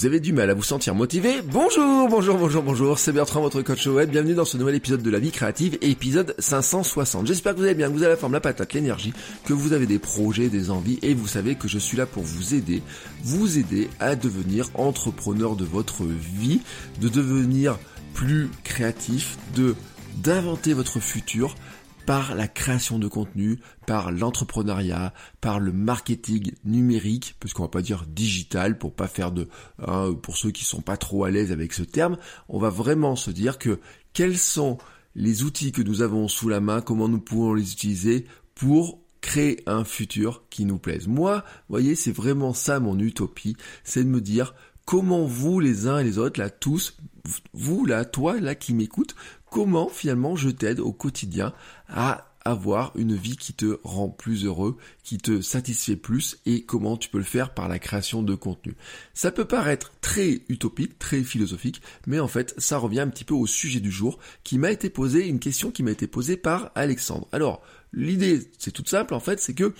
Vous avez du mal à vous sentir motivé Bonjour, bonjour, bonjour, bonjour, c'est Bertrand, votre coach web. Bienvenue dans ce nouvel épisode de la vie créative, épisode 560. J'espère que vous allez bien, que vous avez la forme, la patate, l'énergie, que vous avez des projets, des envies, et vous savez que je suis là pour vous aider, vous aider à devenir entrepreneur de votre vie, de devenir plus créatif, de d'inventer votre futur, par la création de contenu, par l'entrepreneuriat, par le marketing numérique, parce qu'on va pas dire digital pour pas faire de, hein, pour ceux qui sont pas trop à l'aise avec ce terme, on va vraiment se dire que quels sont les outils que nous avons sous la main, comment nous pouvons les utiliser pour créer un futur qui nous plaise. Moi, voyez, c'est vraiment ça mon utopie, c'est de me dire comment vous les uns et les autres, là tous, vous là, toi là qui m'écoute, comment finalement je t'aide au quotidien à avoir une vie qui te rend plus heureux, qui te satisfait plus et comment tu peux le faire par la création de contenu? Ça peut paraître très utopique, très philosophique, mais en fait ça revient un petit peu au sujet du jour qui m'a été posé, une question qui m'a été posée par Alexandre. Alors l'idée c'est toute simple en fait, c'est que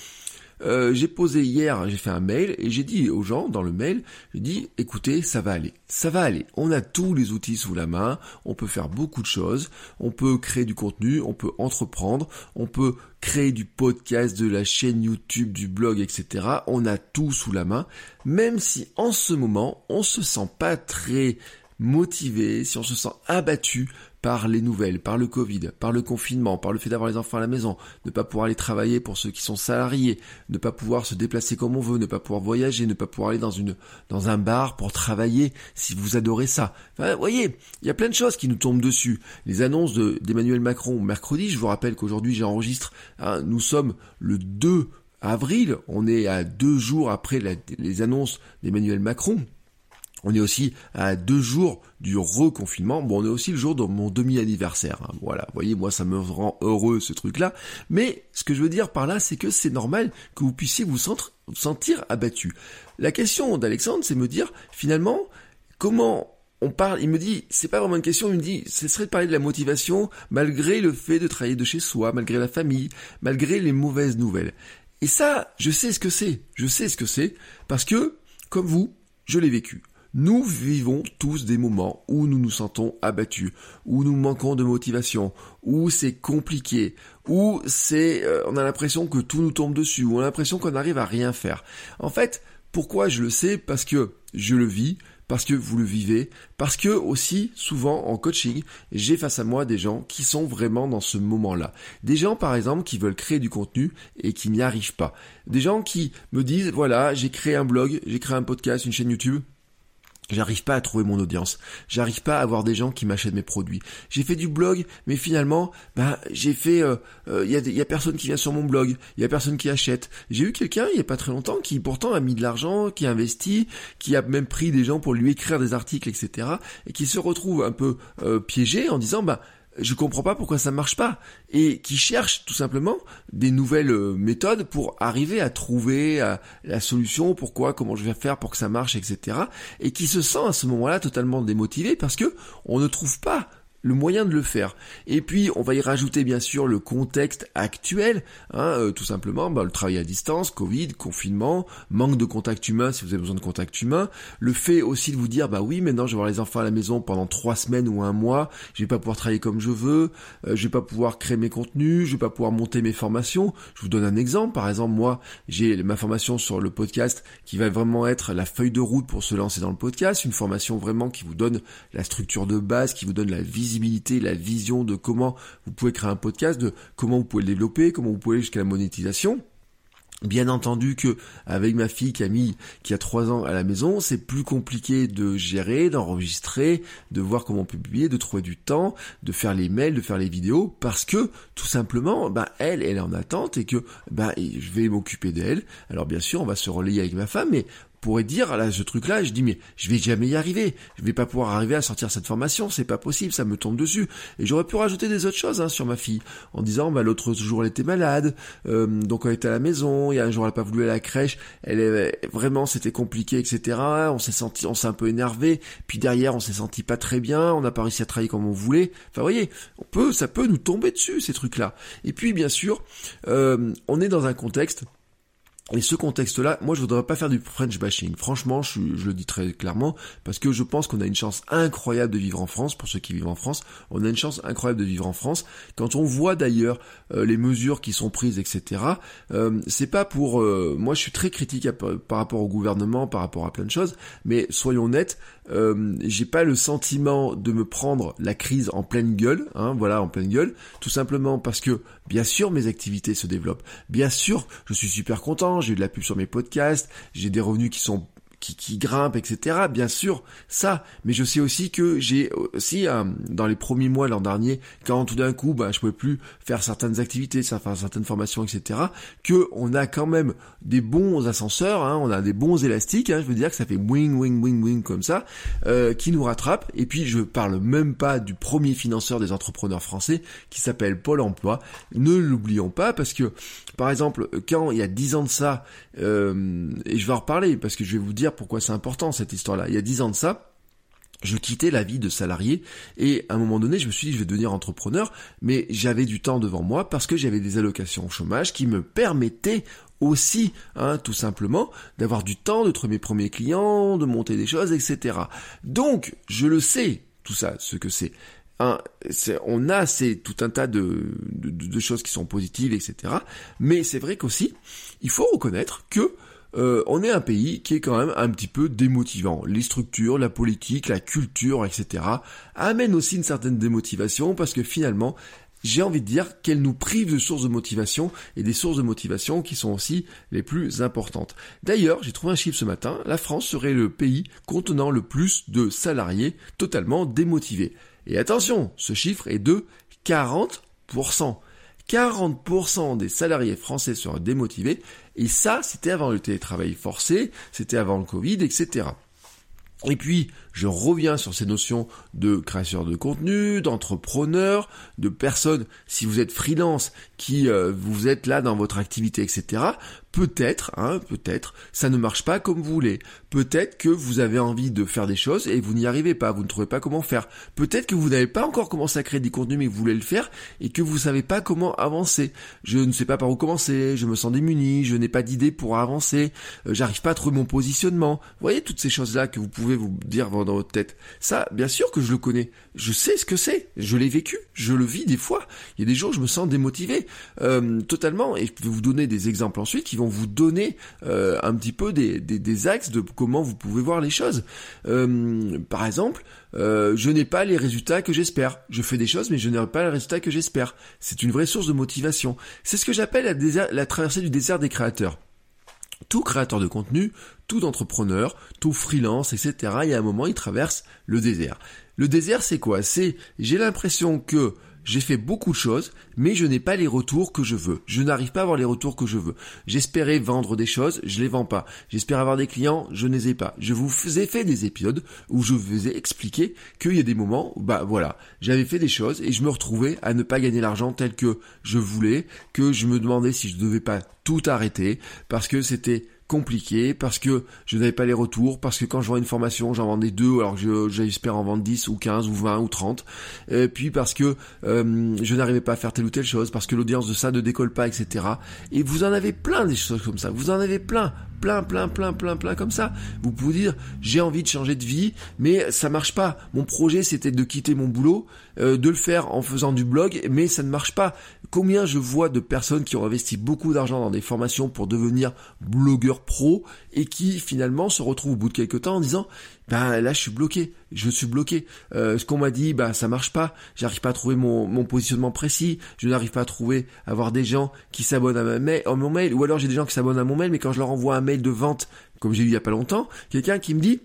euh, j'ai posé hier, j'ai fait un mail et j'ai dit aux gens dans le mail, j'ai dit écoutez, ça va aller, ça va aller. On a tous les outils sous la main, on peut faire beaucoup de choses, on peut créer du contenu, on peut entreprendre, on peut créer du podcast, de la chaîne YouTube, du blog, etc. On a tout sous la main, même si en ce moment on se sent pas très motivé, si on se sent abattu par les nouvelles, par le Covid, par le confinement, par le fait d'avoir les enfants à la maison, ne pas pouvoir aller travailler pour ceux qui sont salariés, ne pas pouvoir se déplacer comme on veut, ne pas pouvoir voyager, ne pas pouvoir aller dans une dans un bar pour travailler si vous adorez ça. Vous voyez, il y a plein de choses qui nous tombent dessus. Les annonces d'Emmanuel Macron mercredi, je vous rappelle qu'aujourd'hui j'enregistre, hein, nous sommes le 2 avril, on est à deux jours après les annonces d'Emmanuel Macron. On est aussi à deux jours du reconfinement. Bon, on est aussi le jour de mon demi-anniversaire. Hein. Voilà, vous voyez, moi ça me rend heureux ce truc-là. Mais ce que je veux dire par là, c'est que c'est normal que vous puissiez vous sentir abattu. La question d'Alexandre, c'est me dire, finalement, comment on parle, il me dit, c'est pas vraiment une question, il me dit, ce serait de parler de la motivation malgré le fait de travailler de chez soi, malgré la famille, malgré les mauvaises nouvelles. Et ça, je sais ce que c'est. Je sais ce que c'est parce que, comme vous, je l'ai vécu. Nous vivons tous des moments où nous nous sentons abattus, où nous manquons de motivation, où c'est compliqué, où c'est, euh, on a l'impression que tout nous tombe dessus, où on a l'impression qu'on n'arrive à rien faire. En fait, pourquoi je le sais? Parce que je le vis, parce que vous le vivez, parce que aussi souvent en coaching, j'ai face à moi des gens qui sont vraiment dans ce moment-là. Des gens par exemple qui veulent créer du contenu et qui n'y arrivent pas. Des gens qui me disent voilà, j'ai créé un blog, j'ai créé un podcast, une chaîne YouTube, J'arrive pas à trouver mon audience. J'arrive pas à avoir des gens qui m'achètent mes produits. J'ai fait du blog, mais finalement, bah, j'ai fait, il euh, euh, y, a, y, a, personne qui vient sur mon blog, il y a personne qui achète. J'ai eu quelqu'un il y a pas très longtemps qui pourtant a mis de l'argent, qui a investi, qui a même pris des gens pour lui écrire des articles, etc. et qui se retrouve un peu euh, piégé en disant, bah, je comprends pas pourquoi ça marche pas et qui cherche tout simplement des nouvelles euh, méthodes pour arriver à trouver euh, la solution, pourquoi, comment je vais faire pour que ça marche, etc. et qui se sent à ce moment-là totalement démotivé parce que on ne trouve pas le moyen de le faire. Et puis on va y rajouter bien sûr le contexte actuel, hein, euh, tout simplement bah, le travail à distance, Covid, confinement, manque de contact humain si vous avez besoin de contact humain, le fait aussi de vous dire bah oui maintenant je vais voir les enfants à la maison pendant trois semaines ou un mois, je vais pas pouvoir travailler comme je veux, euh, je vais pas pouvoir créer mes contenus, je vais pas pouvoir monter mes formations. Je vous donne un exemple, par exemple moi j'ai ma formation sur le podcast qui va vraiment être la feuille de route pour se lancer dans le podcast, une formation vraiment qui vous donne la structure de base, qui vous donne la vision la vision de comment vous pouvez créer un podcast, de comment vous pouvez le développer, comment vous pouvez jusqu'à la monétisation. Bien entendu que avec ma fille Camille qui a trois ans à la maison, c'est plus compliqué de gérer, d'enregistrer, de voir comment publier, de trouver du temps, de faire les mails, de faire les vidéos, parce que tout simplement, bah elle, elle est en attente et que bah je vais m'occuper d'elle. Alors bien sûr, on va se relayer avec ma femme, mais pourrait dire là ce truc là je dis mais je vais jamais y arriver. Je vais pas pouvoir arriver à sortir cette formation c'est pas possible ça me tombe dessus. Et j'aurais pu rajouter des autres choses hein, sur ma fille en disant bah l'autre jour elle était malade euh, donc elle était à la maison il y a un jour elle a pas voulu aller à la crèche elle est vraiment c'était compliqué etc on s'est senti on s'est un peu énervé puis derrière on s'est senti pas très bien on n'a pas réussi à travailler comme on voulait. Enfin vous voyez on peut ça peut nous tomber dessus ces trucs là et puis bien sûr euh, on est dans un contexte et ce contexte-là, moi je voudrais pas faire du French bashing. Franchement, je, je le dis très clairement, parce que je pense qu'on a une chance incroyable de vivre en France, pour ceux qui vivent en France, on a une chance incroyable de vivre en France. Quand on voit d'ailleurs euh, les mesures qui sont prises, etc., euh, c'est pas pour... Euh, moi je suis très critique par rapport au gouvernement, par rapport à plein de choses, mais soyons nets, euh, j'ai pas le sentiment de me prendre la crise en pleine gueule, hein, voilà, en pleine gueule, tout simplement parce que, bien sûr, mes activités se développent. Bien sûr, je suis super content, j'ai eu de la pub sur mes podcasts, j'ai des revenus qui sont qui, qui grimpe, etc. Bien sûr, ça. Mais je sais aussi que j'ai aussi euh, dans les premiers mois l'an dernier, quand tout d'un coup, bah, je pouvais plus faire certaines activités, faire certaines formations, etc. Que on a quand même des bons ascenseurs, hein, on a des bons élastiques. Hein, je veux dire que ça fait wing, wing, wing, wing comme ça, euh, qui nous rattrape. Et puis je parle même pas du premier financeur des entrepreneurs français qui s'appelle Pôle Emploi. Ne l'oublions pas parce que, par exemple, quand il y a dix ans de ça, euh, et je vais en reparler parce que je vais vous dire pourquoi c'est important cette histoire-là. Il y a dix ans de ça, je quittais la vie de salarié et à un moment donné je me suis dit je vais devenir entrepreneur mais j'avais du temps devant moi parce que j'avais des allocations au chômage qui me permettaient aussi hein, tout simplement d'avoir du temps de trouver mes premiers clients de monter des choses etc donc je le sais tout ça ce que c'est on a c'est tout un tas de, de, choses qui sont positives etc mais c'est vrai qu'aussi il faut reconnaître que euh, on est un pays qui est quand même un petit peu démotivant. Les structures, la politique, la culture, etc. amènent aussi une certaine démotivation parce que finalement, j'ai envie de dire qu'elle nous prive de sources de motivation et des sources de motivation qui sont aussi les plus importantes. D'ailleurs, j'ai trouvé un chiffre ce matin, la France serait le pays contenant le plus de salariés totalement démotivés. Et attention, ce chiffre est de 40%. 40% des salariés français seraient démotivés, et ça, c'était avant le télétravail forcé, c'était avant le Covid, etc. Et puis, je reviens sur ces notions de créateur de contenu, d'entrepreneur, de personnes, si vous êtes freelance, qui euh, vous êtes là dans votre activité, etc. Peut-être, hein, peut-être, ça ne marche pas comme vous voulez. Peut-être que vous avez envie de faire des choses et vous n'y arrivez pas, vous ne trouvez pas comment faire. Peut-être que vous n'avez pas encore commencé à créer des contenus mais vous voulez le faire et que vous savez pas comment avancer. Je ne sais pas par où commencer, je me sens démuni, je n'ai pas d'idée pour avancer, euh, j'arrive pas à trouver mon positionnement. Vous voyez toutes ces choses-là que vous pouvez vous dire votre tête. Ça, bien sûr que je le connais. Je sais ce que c'est. Je l'ai vécu. Je le vis des fois. Il y a des jours je me sens démotivé euh, totalement. Et je vais vous donner des exemples ensuite qui vont vous donner euh, un petit peu des, axes de comment vous pouvez voir les choses. Euh, par exemple, je n'ai pas les résultats que j'espère. Je fais des choses, mais je n'ai pas les résultats que j'espère. C'est une vraie source de motivation. C'est ce que j'appelle la traversée du désert des créateurs tout créateur de contenu, tout entrepreneur, tout freelance, etc. Il y a un moment, il traverse le désert. Le désert, c'est quoi? C'est j'ai l'impression que j'ai fait beaucoup de choses, mais je n'ai pas les retours que je veux. Je n'arrive pas à avoir les retours que je veux. J'espérais vendre des choses, je les vends pas. J'espère avoir des clients, je ne les ai pas. Je vous ai fait des épisodes où je vous ai expliqué qu'il y a des moments où, bah voilà, j'avais fait des choses et je me retrouvais à ne pas gagner l'argent tel que je voulais, que je me demandais si je devais pas tout arrêter parce que c'était compliqué parce que je n'avais pas les retours, parce que quand je vois une formation, j'en vendais deux alors que j'espère en vendre 10 ou 15 ou 20 ou 30. Et puis parce que euh, je n'arrivais pas à faire telle ou telle chose, parce que l'audience de ça ne décolle pas, etc. Et vous en avez plein des choses comme ça. Vous en avez plein, plein, plein, plein, plein, plein comme ça. Vous pouvez dire j'ai envie de changer de vie, mais ça marche pas. Mon projet c'était de quitter mon boulot, euh, de le faire en faisant du blog, mais ça ne marche pas. Combien je vois de personnes qui ont investi beaucoup d'argent dans des formations pour devenir blogueur pro et qui finalement se retrouvent au bout de quelques temps en disant ben là je suis bloqué, je suis bloqué. Euh, ce qu'on m'a dit, ben ça marche pas, j'arrive pas à trouver mon, mon positionnement précis, je n'arrive pas à trouver avoir des gens qui s'abonnent à, ma mail, à mon mail, ou alors j'ai des gens qui s'abonnent à mon mail, mais quand je leur envoie un mail de vente, comme j'ai eu il y a pas longtemps, quelqu'un qui me dit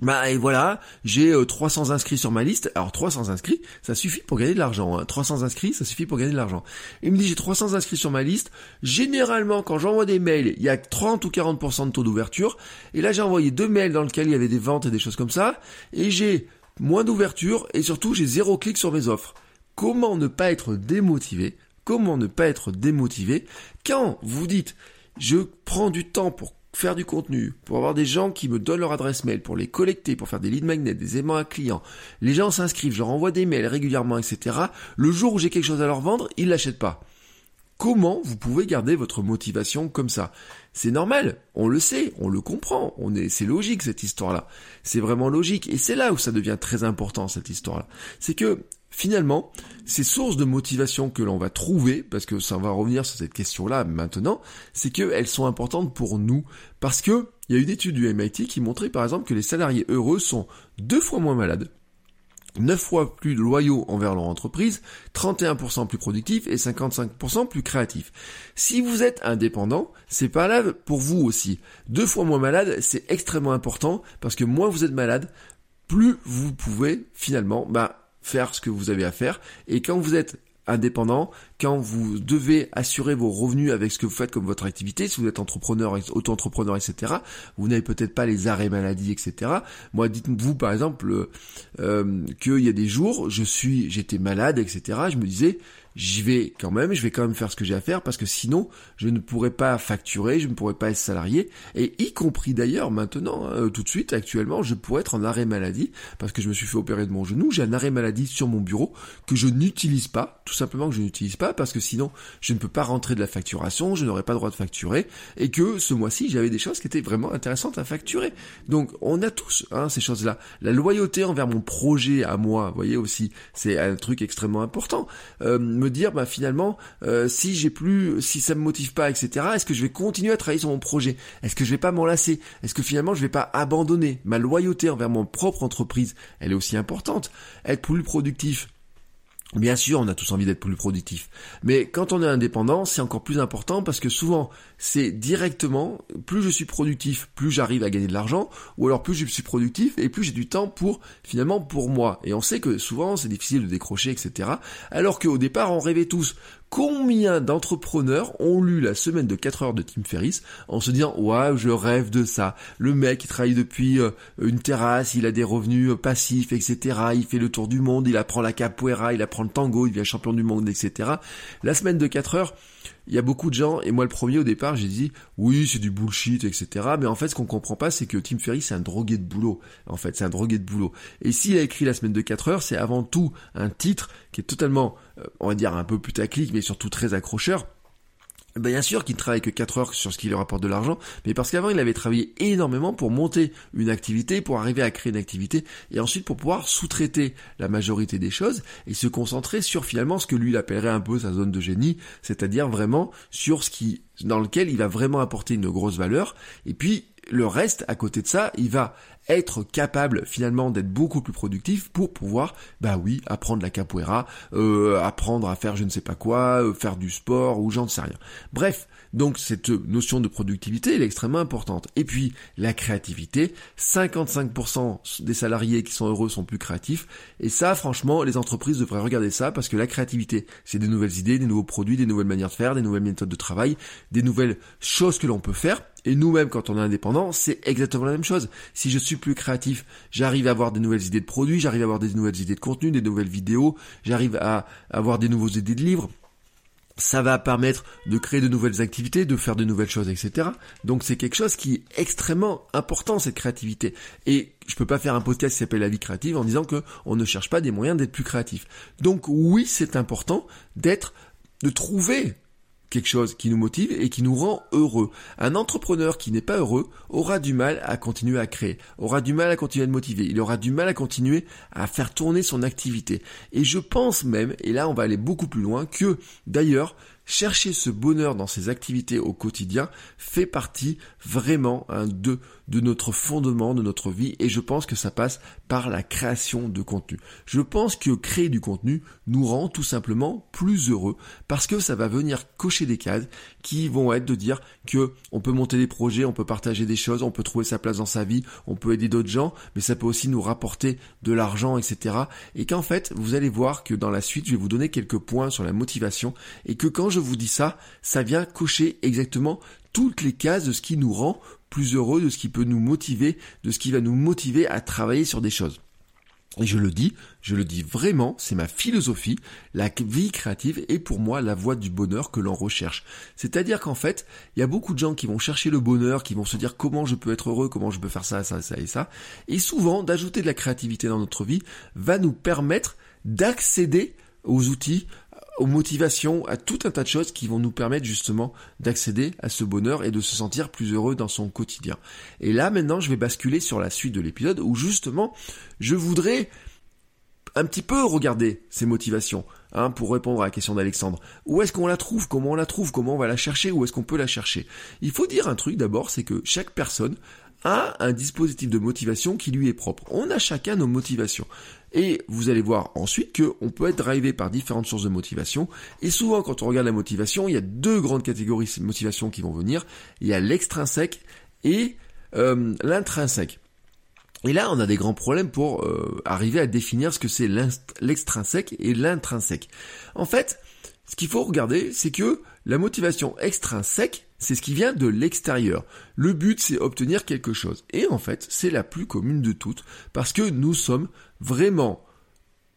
bah et voilà, j'ai 300 euh, inscrits sur ma liste. Alors 300 inscrits, ça suffit pour gagner de l'argent. Hein. 300 inscrits, ça suffit pour gagner de l'argent. Il me dit j'ai 300 inscrits sur ma liste. Généralement, quand j'envoie des mails, il y a 30 ou 40% de taux d'ouverture. Et là, j'ai envoyé deux mails dans lesquels il y avait des ventes et des choses comme ça. Et j'ai moins d'ouverture et surtout j'ai zéro clic sur mes offres. Comment ne pas être démotivé? Comment ne pas être démotivé? Quand vous dites je prends du temps pour faire du contenu, pour avoir des gens qui me donnent leur adresse mail, pour les collecter, pour faire des lead magnets, des aimants à clients. Les gens s'inscrivent, je leur envoie des mails régulièrement, etc. Le jour où j'ai quelque chose à leur vendre, ils l'achètent pas. Comment vous pouvez garder votre motivation comme ça? C'est normal, on le sait, on le comprend, on est, c'est logique cette histoire-là. C'est vraiment logique, et c'est là où ça devient très important cette histoire-là. C'est que finalement, ces sources de motivation que l'on va trouver, parce que ça va revenir sur cette question-là maintenant, c'est qu'elles sont importantes pour nous, parce que il y a une étude du MIT qui montrait par exemple que les salariés heureux sont deux fois moins malades, 9 fois plus loyaux envers leur entreprise, 31% plus productifs et 55% plus créatifs. Si vous êtes indépendant, c'est pas là pour vous aussi. Deux fois moins malade, c'est extrêmement important parce que moins vous êtes malade, plus vous pouvez finalement bah, faire ce que vous avez à faire. Et quand vous êtes indépendant, quand vous devez assurer vos revenus avec ce que vous faites comme votre activité, si vous êtes entrepreneur, auto-entrepreneur, etc., vous n'avez peut-être pas les arrêts maladie, etc. Moi, dites-vous par exemple euh, qu'il y a des jours, je suis, j'étais malade, etc. Je me disais, j'y vais quand même, je vais quand même faire ce que j'ai à faire parce que sinon je ne pourrais pas facturer, je ne pourrais pas être salarié et y compris d'ailleurs maintenant, hein, tout de suite, actuellement, je pourrais être en arrêt maladie parce que je me suis fait opérer de mon genou, j'ai un arrêt maladie sur mon bureau que je n'utilise pas, tout simplement que je n'utilise pas parce que sinon je ne peux pas rentrer de la facturation, je n'aurais pas le droit de facturer et que ce mois-ci j'avais des choses qui étaient vraiment intéressantes à facturer. Donc on a tous hein, ces choses-là. La loyauté envers mon projet à moi, vous voyez aussi, c'est un truc extrêmement important. Euh, dire bah finalement euh, si j'ai plus si ça me motive pas etc est-ce que je vais continuer à travailler sur mon projet? Est-ce que je vais pas m'enlacer est-ce que finalement je vais pas abandonner? Ma loyauté envers mon propre entreprise elle est aussi importante être plus productif Bien sûr, on a tous envie d'être plus productif. Mais quand on est indépendant, c'est encore plus important parce que souvent, c'est directement, plus je suis productif, plus j'arrive à gagner de l'argent, ou alors plus je suis productif et plus j'ai du temps pour, finalement, pour moi. Et on sait que souvent, c'est difficile de décrocher, etc. Alors qu'au départ, on rêvait tous. Combien d'entrepreneurs ont lu la semaine de 4 heures de Tim Ferriss en se disant ouais je rêve de ça. Le mec il travaille depuis euh, une terrasse, il a des revenus euh, passifs, etc. Il fait le tour du monde, il apprend la capoeira, il apprend le tango, il devient champion du monde, etc. La semaine de 4 heures, il y a beaucoup de gens, et moi le premier au départ, j'ai dit, oui, c'est du bullshit, etc. Mais en fait, ce qu'on comprend pas, c'est que Tim Ferriss, c'est un drogué de boulot. En fait, c'est un drogué de boulot. Et s'il a écrit La semaine de 4 heures, c'est avant tout un titre qui est totalement, euh, on va dire, un peu putaclic, mais surtout très accrocheur Bien sûr qu'il ne travaille que 4 heures sur ce qui lui rapporte de l'argent, mais parce qu'avant il avait travaillé énormément pour monter une activité, pour arriver à créer une activité, et ensuite pour pouvoir sous-traiter la majorité des choses et se concentrer sur finalement ce que lui il appellerait un peu sa zone de génie, c'est-à-dire vraiment sur ce qui, dans lequel il va vraiment apporter une grosse valeur, et puis le reste, à côté de ça, il va être capable finalement d'être beaucoup plus productif pour pouvoir, bah oui, apprendre la capoeira, euh, apprendre à faire je ne sais pas quoi, euh, faire du sport ou j'en sais rien. Bref, donc cette notion de productivité elle est extrêmement importante. Et puis la créativité, 55% des salariés qui sont heureux sont plus créatifs. Et ça, franchement, les entreprises devraient regarder ça parce que la créativité, c'est des nouvelles idées, des nouveaux produits, des nouvelles manières de faire, des nouvelles méthodes de travail, des nouvelles choses que l'on peut faire. Et nous-mêmes, quand on est indépendant, c'est exactement la même chose. Si je suis plus créatif, j'arrive à avoir des nouvelles idées de produits, j'arrive à avoir des nouvelles idées de contenu, des nouvelles vidéos, j'arrive à avoir des nouveaux idées de livres. Ça va permettre de créer de nouvelles activités, de faire de nouvelles choses, etc. Donc c'est quelque chose qui est extrêmement important, cette créativité. Et je peux pas faire un podcast qui s'appelle La vie créative en disant que on ne cherche pas des moyens d'être plus créatif. Donc oui, c'est important d'être, de trouver quelque chose qui nous motive et qui nous rend heureux. Un entrepreneur qui n'est pas heureux aura du mal à continuer à créer, aura du mal à continuer à motiver, il aura du mal à continuer à faire tourner son activité. Et je pense même, et là on va aller beaucoup plus loin, que d'ailleurs chercher ce bonheur dans ses activités au quotidien fait partie vraiment hein, de, de notre fondement, de notre vie, et je pense que ça passe par la création de contenu. Je pense que créer du contenu nous rend tout simplement plus heureux, parce que ça va venir cocher des cases qui vont être de dire que on peut monter des projets, on peut partager des choses, on peut trouver sa place dans sa vie, on peut aider d'autres gens, mais ça peut aussi nous rapporter de l'argent, etc. Et qu'en fait, vous allez voir que dans la suite, je vais vous donner quelques points sur la motivation, et que quand je vous dis ça, ça vient cocher exactement toutes les cases de ce qui nous rend plus heureux, de ce qui peut nous motiver, de ce qui va nous motiver à travailler sur des choses. Et je le dis, je le dis vraiment, c'est ma philosophie, la vie créative est pour moi la voie du bonheur que l'on recherche. C'est-à-dire qu'en fait, il y a beaucoup de gens qui vont chercher le bonheur, qui vont se dire comment je peux être heureux, comment je peux faire ça, ça, ça et ça. Et souvent, d'ajouter de la créativité dans notre vie va nous permettre d'accéder aux outils, aux motivations, à tout un tas de choses qui vont nous permettre justement d'accéder à ce bonheur et de se sentir plus heureux dans son quotidien. Et là maintenant je vais basculer sur la suite de l'épisode où justement je voudrais un petit peu regarder ces motivations. Hein, pour répondre à la question d'Alexandre. Où est-ce qu'on la trouve? Comment on la trouve? Comment on va la chercher? Où est-ce qu'on peut la chercher? Il faut dire un truc d'abord, c'est que chaque personne a un dispositif de motivation qui lui est propre. On a chacun nos motivations. Et vous allez voir ensuite qu'on peut être drivé par différentes sources de motivation. Et souvent, quand on regarde la motivation, il y a deux grandes catégories de motivation qui vont venir. Il y a l'extrinsèque et euh, l'intrinsèque. Et là, on a des grands problèmes pour euh, arriver à définir ce que c'est l'extrinsèque et l'intrinsèque. En fait, ce qu'il faut regarder, c'est que la motivation extrinsèque, c'est ce qui vient de l'extérieur. Le but, c'est obtenir quelque chose. Et en fait, c'est la plus commune de toutes, parce que nous sommes vraiment,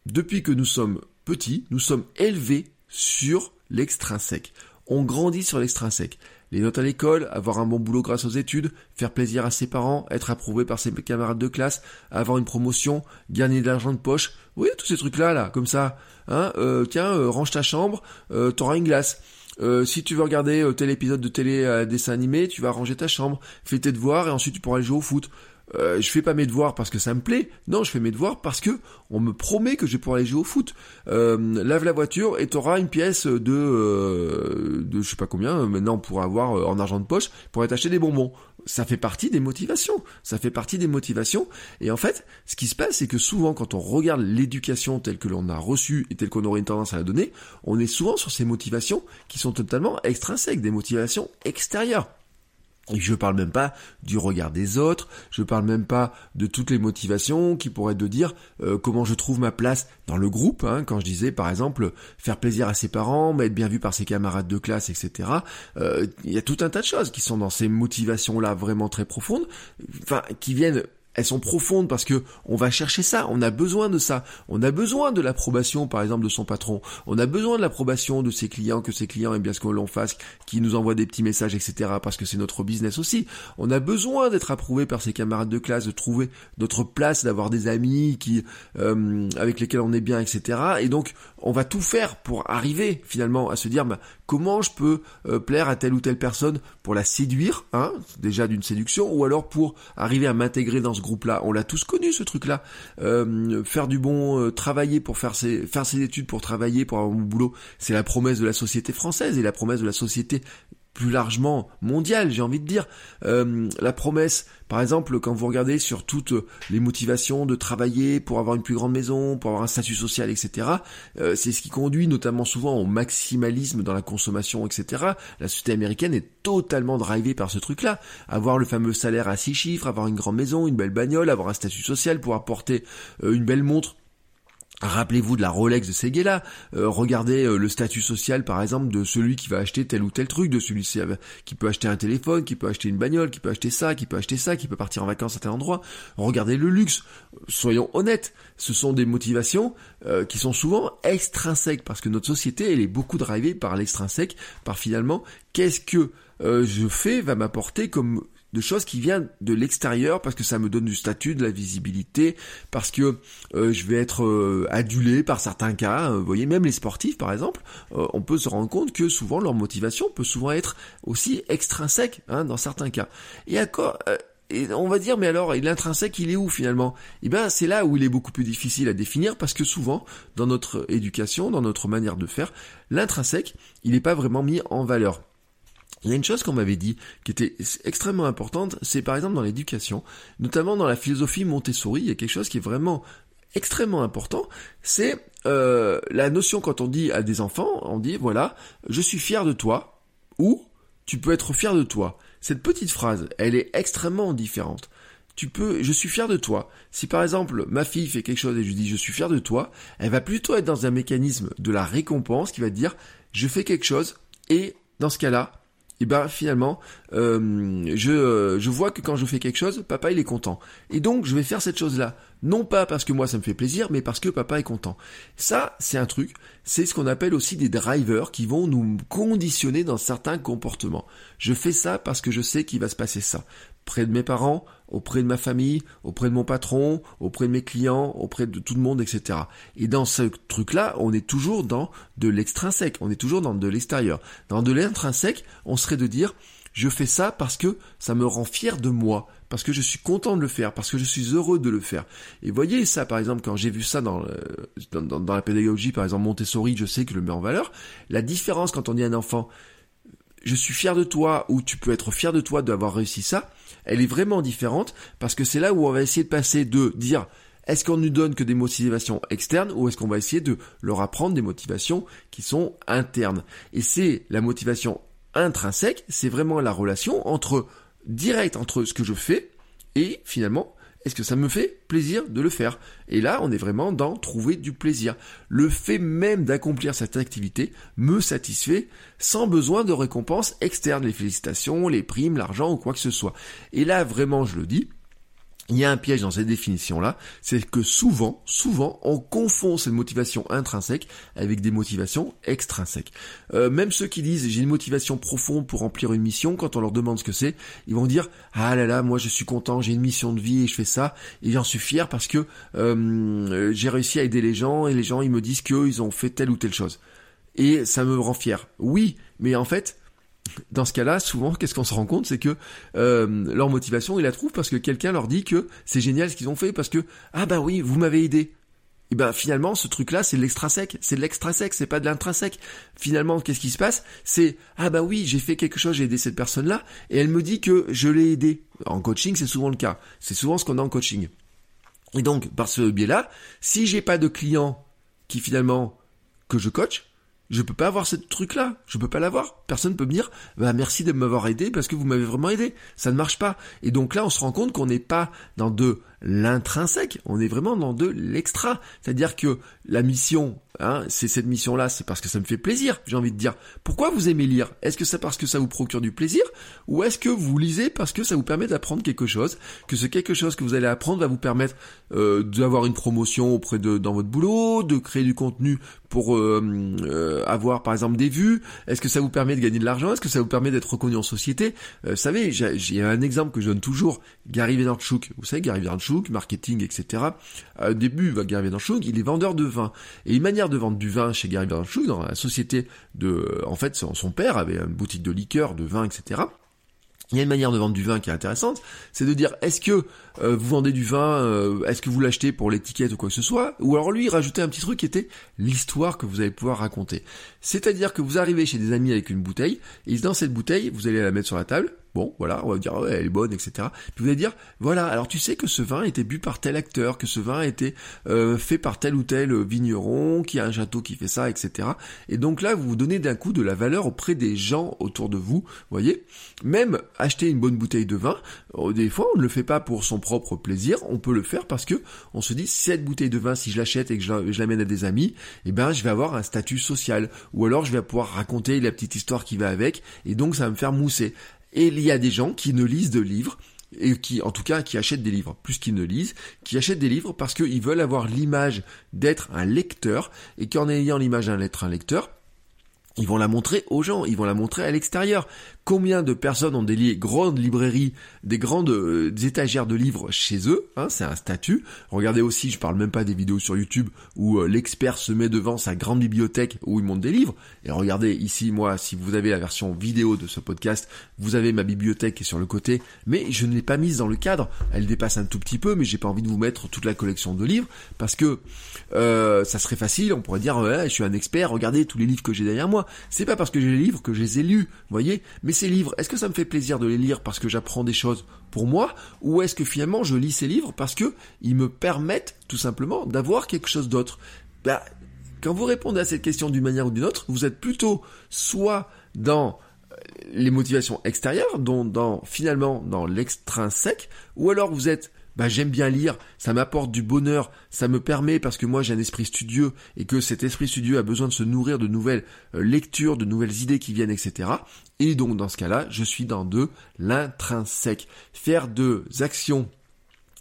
depuis que nous sommes petits, nous sommes élevés sur l'extrinsèque. On grandit sur l'extrinsèque. Les notes à l'école, avoir un bon boulot grâce aux études, faire plaisir à ses parents, être approuvé par ses camarades de classe, avoir une promotion, gagner de l'argent de poche. Oui, tous ces trucs-là, là, comme ça. Hein, euh, tiens, euh, range ta chambre, euh, t'auras une glace. Euh, si tu veux regarder tel épisode de télé dessin animé, tu vas ranger ta chambre, fais tes devoirs et ensuite tu pourras aller jouer au foot. Euh, je fais pas mes devoirs parce que ça me plaît. Non, je fais mes devoirs parce que on me promet que je vais pouvoir aller jouer au foot. Euh, lave la voiture et t'auras une pièce de euh, de je sais pas combien. Maintenant, on pourra avoir en argent de poche pour aller acheter des bonbons. Ça fait partie des motivations. Ça fait partie des motivations. Et en fait, ce qui se passe, c'est que souvent, quand on regarde l'éducation telle que l'on a reçue et telle qu'on aurait une tendance à la donner, on est souvent sur ces motivations qui sont totalement extrinsèques, des motivations extérieures. Je parle même pas du regard des autres, je parle même pas de toutes les motivations qui pourraient être de dire euh, comment je trouve ma place dans le groupe, hein, quand je disais par exemple faire plaisir à ses parents, être bien vu par ses camarades de classe, etc. Euh, il y a tout un tas de choses qui sont dans ces motivations-là vraiment très profondes, qui viennent elles sont profondes parce que on va chercher ça, on a besoin de ça, on a besoin de l'approbation par exemple de son patron, on a besoin de l'approbation de ses clients, que ses clients aiment bien ce que l'on fasse, qui nous envoient des petits messages, etc. parce que c'est notre business aussi. On a besoin d'être approuvé par ses camarades de classe, de trouver notre place, d'avoir des amis qui euh, avec lesquels on est bien, etc. Et donc on va tout faire pour arriver finalement à se dire bah, comment je peux euh, plaire à telle ou telle personne pour la séduire, hein, déjà d'une séduction, ou alors pour arriver à m'intégrer dans ce groupe-là. On l'a tous connu ce truc-là. Euh, faire du bon, euh, travailler pour faire ses, faire ses études, pour travailler, pour avoir mon boulot, c'est la promesse de la société française et la promesse de la société plus largement mondial, j'ai envie de dire. La promesse, par exemple, quand vous regardez sur toutes les motivations de travailler pour avoir une plus grande maison, pour avoir un statut social, etc., euh, c'est ce qui conduit notamment souvent au maximalisme dans la consommation, etc. La société américaine est totalement drivée par ce truc-là. Avoir le fameux salaire à six chiffres, avoir une grande maison, une belle bagnole, avoir un statut social, pouvoir porter euh, une belle montre Rappelez-vous de la Rolex de ces là euh, regardez euh, le statut social par exemple de celui qui va acheter tel ou tel truc, de celui qui peut acheter un téléphone, qui peut acheter une bagnole, qui peut acheter ça, qui peut acheter ça, qui peut partir en vacances à tel endroit. Regardez le luxe. Soyons honnêtes, ce sont des motivations euh, qui sont souvent extrinsèques parce que notre société elle est beaucoup drivée par l'extrinsèque, par finalement qu'est-ce que je fais va m'apporter comme de choses qui viennent de l'extérieur parce que ça me donne du statut, de la visibilité, parce que euh, je vais être euh, adulé par certains cas. Euh, vous voyez, même les sportifs, par exemple, on peut se rendre compte que souvent leur motivation peut souvent être aussi extrinsèque hein, dans certains cas. Et à quoi et on va dire, mais alors, l'intrinsèque, il est où finalement? Eh bien, c'est là où il est beaucoup plus difficile à définir parce que souvent, dans notre éducation, dans notre manière de faire, l'intrinsèque, il n'est pas vraiment mis en valeur. Il y a une chose qu'on m'avait dit qui était extrêmement importante, c'est par exemple dans l'éducation, notamment dans la philosophie Montessori, il y a quelque chose qui est vraiment extrêmement important, c'est euh, la notion quand on dit à des enfants, on dit voilà, je suis fier de toi, ou tu peux être fier de toi. Cette petite phrase, elle est extrêmement différente. Tu peux, je suis fier de toi. Si par exemple ma fille fait quelque chose et je dis je suis fier de toi, elle va plutôt être dans un mécanisme de la récompense qui va dire je fais quelque chose et dans ce cas-là, et ben finalement, euh, je, je vois que quand je fais quelque chose, papa il est content. Et donc je vais faire cette chose-là. Non pas parce que moi ça me fait plaisir, mais parce que papa est content. Ça, c'est un truc, c'est ce qu'on appelle aussi des drivers qui vont nous conditionner dans certains comportements. Je fais ça parce que je sais qu'il va se passer ça près de mes parents, auprès de ma famille, auprès de mon patron, auprès de mes clients, auprès de tout le monde, etc. Et dans ce truc-là, on est toujours dans de l'extrinsèque, on est toujours dans de l'extérieur. Dans de l'intrinsèque, on serait de dire, je fais ça parce que ça me rend fier de moi, parce que je suis content de le faire, parce que je suis heureux de le faire. Et voyez ça, par exemple, quand j'ai vu ça dans, dans, dans, la pédagogie, par exemple Montessori, je sais que le met en valeur, la différence quand on dit à un enfant, je suis fier de toi, ou tu peux être fier de toi d'avoir réussi ça, elle est vraiment différente parce que c'est là où on va essayer de passer de dire est-ce qu'on nous donne que des motivations externes ou est-ce qu'on va essayer de leur apprendre des motivations qui sont internes. Et c'est la motivation intrinsèque, c'est vraiment la relation entre direct entre ce que je fais et finalement est-ce que ça me fait plaisir de le faire? Et là, on est vraiment dans trouver du plaisir. Le fait même d'accomplir cette activité me satisfait sans besoin de récompense externe, les félicitations, les primes, l'argent ou quoi que ce soit. Et là, vraiment, je le dis, il y a un piège dans cette définition-là, c'est que souvent, souvent, on confond cette motivation intrinsèque avec des motivations extrinsèques. Euh, même ceux qui disent j'ai une motivation profonde pour remplir une mission, quand on leur demande ce que c'est, ils vont dire ah là là, moi je suis content, j'ai une mission de vie et je fais ça et j'en suis fier parce que euh, j'ai réussi à aider les gens et les gens ils me disent qu'ils ont fait telle ou telle chose et ça me rend fier. Oui, mais en fait dans ce cas-là, souvent, qu'est-ce qu'on se rend compte, c'est que euh, leur motivation, ils la trouvent parce que quelqu'un leur dit que c'est génial ce qu'ils ont fait, parce que ah bah oui, vous m'avez aidé. Et ben finalement, ce truc-là, c'est de l'extrasec, c'est de l'extrasec, c'est pas de l'intrinsèque. Finalement, qu'est-ce qui se passe? C'est ah bah oui, j'ai fait quelque chose, j'ai aidé cette personne-là, et elle me dit que je l'ai aidé. En coaching, c'est souvent le cas. C'est souvent ce qu'on a en coaching. Et donc, par ce biais-là, si j'ai pas de clients qui finalement que je coach, je peux pas avoir ce truc-là. Je peux pas l'avoir. Personne peut me dire, bah, merci de m'avoir aidé parce que vous m'avez vraiment aidé. Ça ne marche pas. Et donc là, on se rend compte qu'on n'est pas dans de l'intrinsèque. On est vraiment dans de l'extra. C'est-à-dire que la mission, hein, c'est cette mission-là, c'est parce que ça me fait plaisir. J'ai envie de dire, pourquoi vous aimez lire? Est-ce que c'est parce que ça vous procure du plaisir? Ou est-ce que vous lisez parce que ça vous permet d'apprendre quelque chose, que ce quelque chose que vous allez apprendre va vous permettre euh, d'avoir une promotion auprès de dans votre boulot, de créer du contenu pour euh, euh, avoir par exemple des vues Est-ce que ça vous permet de gagner de l'argent? Est-ce que ça vous permet d'être reconnu en société? Vous savez, j'ai un exemple que je donne toujours. Gary Vaynerchuk, vous savez Gary Vaynerchuk, marketing, etc. Au début, Gary Vaynerchuk, il est vendeur de vin. Et une manière de vendre du vin chez Gary Vaynerchuk, dans la société de... En fait, son père avait une boutique de liqueurs, de vin, etc. Il y a une manière de vendre du vin qui est intéressante, c'est de dire est-ce que euh, vous vendez du vin, euh, est-ce que vous l'achetez pour l'étiquette ou quoi que ce soit, ou alors lui rajouter un petit truc qui était l'histoire que vous allez pouvoir raconter. C'est-à-dire que vous arrivez chez des amis avec une bouteille, et dans cette bouteille, vous allez la mettre sur la table, Bon, voilà, on va dire, elle est bonne, etc. Puis vous allez dire, voilà, alors tu sais que ce vin a été bu par tel acteur, que ce vin a été euh, fait par tel ou tel vigneron, qui a un château qui fait ça, etc. Et donc là, vous vous donnez d'un coup de la valeur auprès des gens autour de vous, voyez. Même acheter une bonne bouteille de vin, euh, des fois, on ne le fait pas pour son propre plaisir, on peut le faire parce que on se dit, cette bouteille de vin, si je l'achète et que je l'amène à des amis, eh ben, je vais avoir un statut social. Ou alors, je vais pouvoir raconter la petite histoire qui va avec, et donc ça va me faire mousser. Et il y a des gens qui ne lisent de livres et qui, en tout cas, qui achètent des livres, plus qu'ils ne lisent, qui achètent des livres parce qu'ils veulent avoir l'image d'être un lecteur et qu'en ayant l'image d'être un lecteur, ils vont la montrer aux gens, ils vont la montrer à l'extérieur. Combien de personnes ont des grandes librairies, des grandes euh, étagères de livres chez eux hein, C'est un statut. Regardez aussi, je parle même pas des vidéos sur YouTube où euh, l'expert se met devant sa grande bibliothèque où il monte des livres. Et regardez ici, moi, si vous avez la version vidéo de ce podcast, vous avez ma bibliothèque qui est sur le côté, mais je ne l'ai pas mise dans le cadre. Elle dépasse un tout petit peu, mais j'ai pas envie de vous mettre toute la collection de livres parce que euh, ça serait facile. On pourrait dire, ouais, je suis un expert. Regardez tous les livres que j'ai derrière moi. C'est pas parce que j'ai les livres que je les ai lus, voyez. Ces livres, est-ce que ça me fait plaisir de les lire parce que j'apprends des choses pour moi, ou est-ce que finalement je lis ces livres parce que ils me permettent tout simplement d'avoir quelque chose d'autre? Bah, quand vous répondez à cette question d'une manière ou d'une autre, vous êtes plutôt soit dans euh, les motivations extérieures, dont dans finalement dans l'extrinsèque, ou alors vous êtes bah j'aime bien lire, ça m'apporte du bonheur, ça me permet parce que moi j'ai un esprit studieux et que cet esprit studieux a besoin de se nourrir de nouvelles euh, lectures, de nouvelles idées qui viennent, etc. Et donc dans ce cas-là, je suis dans de l'intrinsèque. Faire deux actions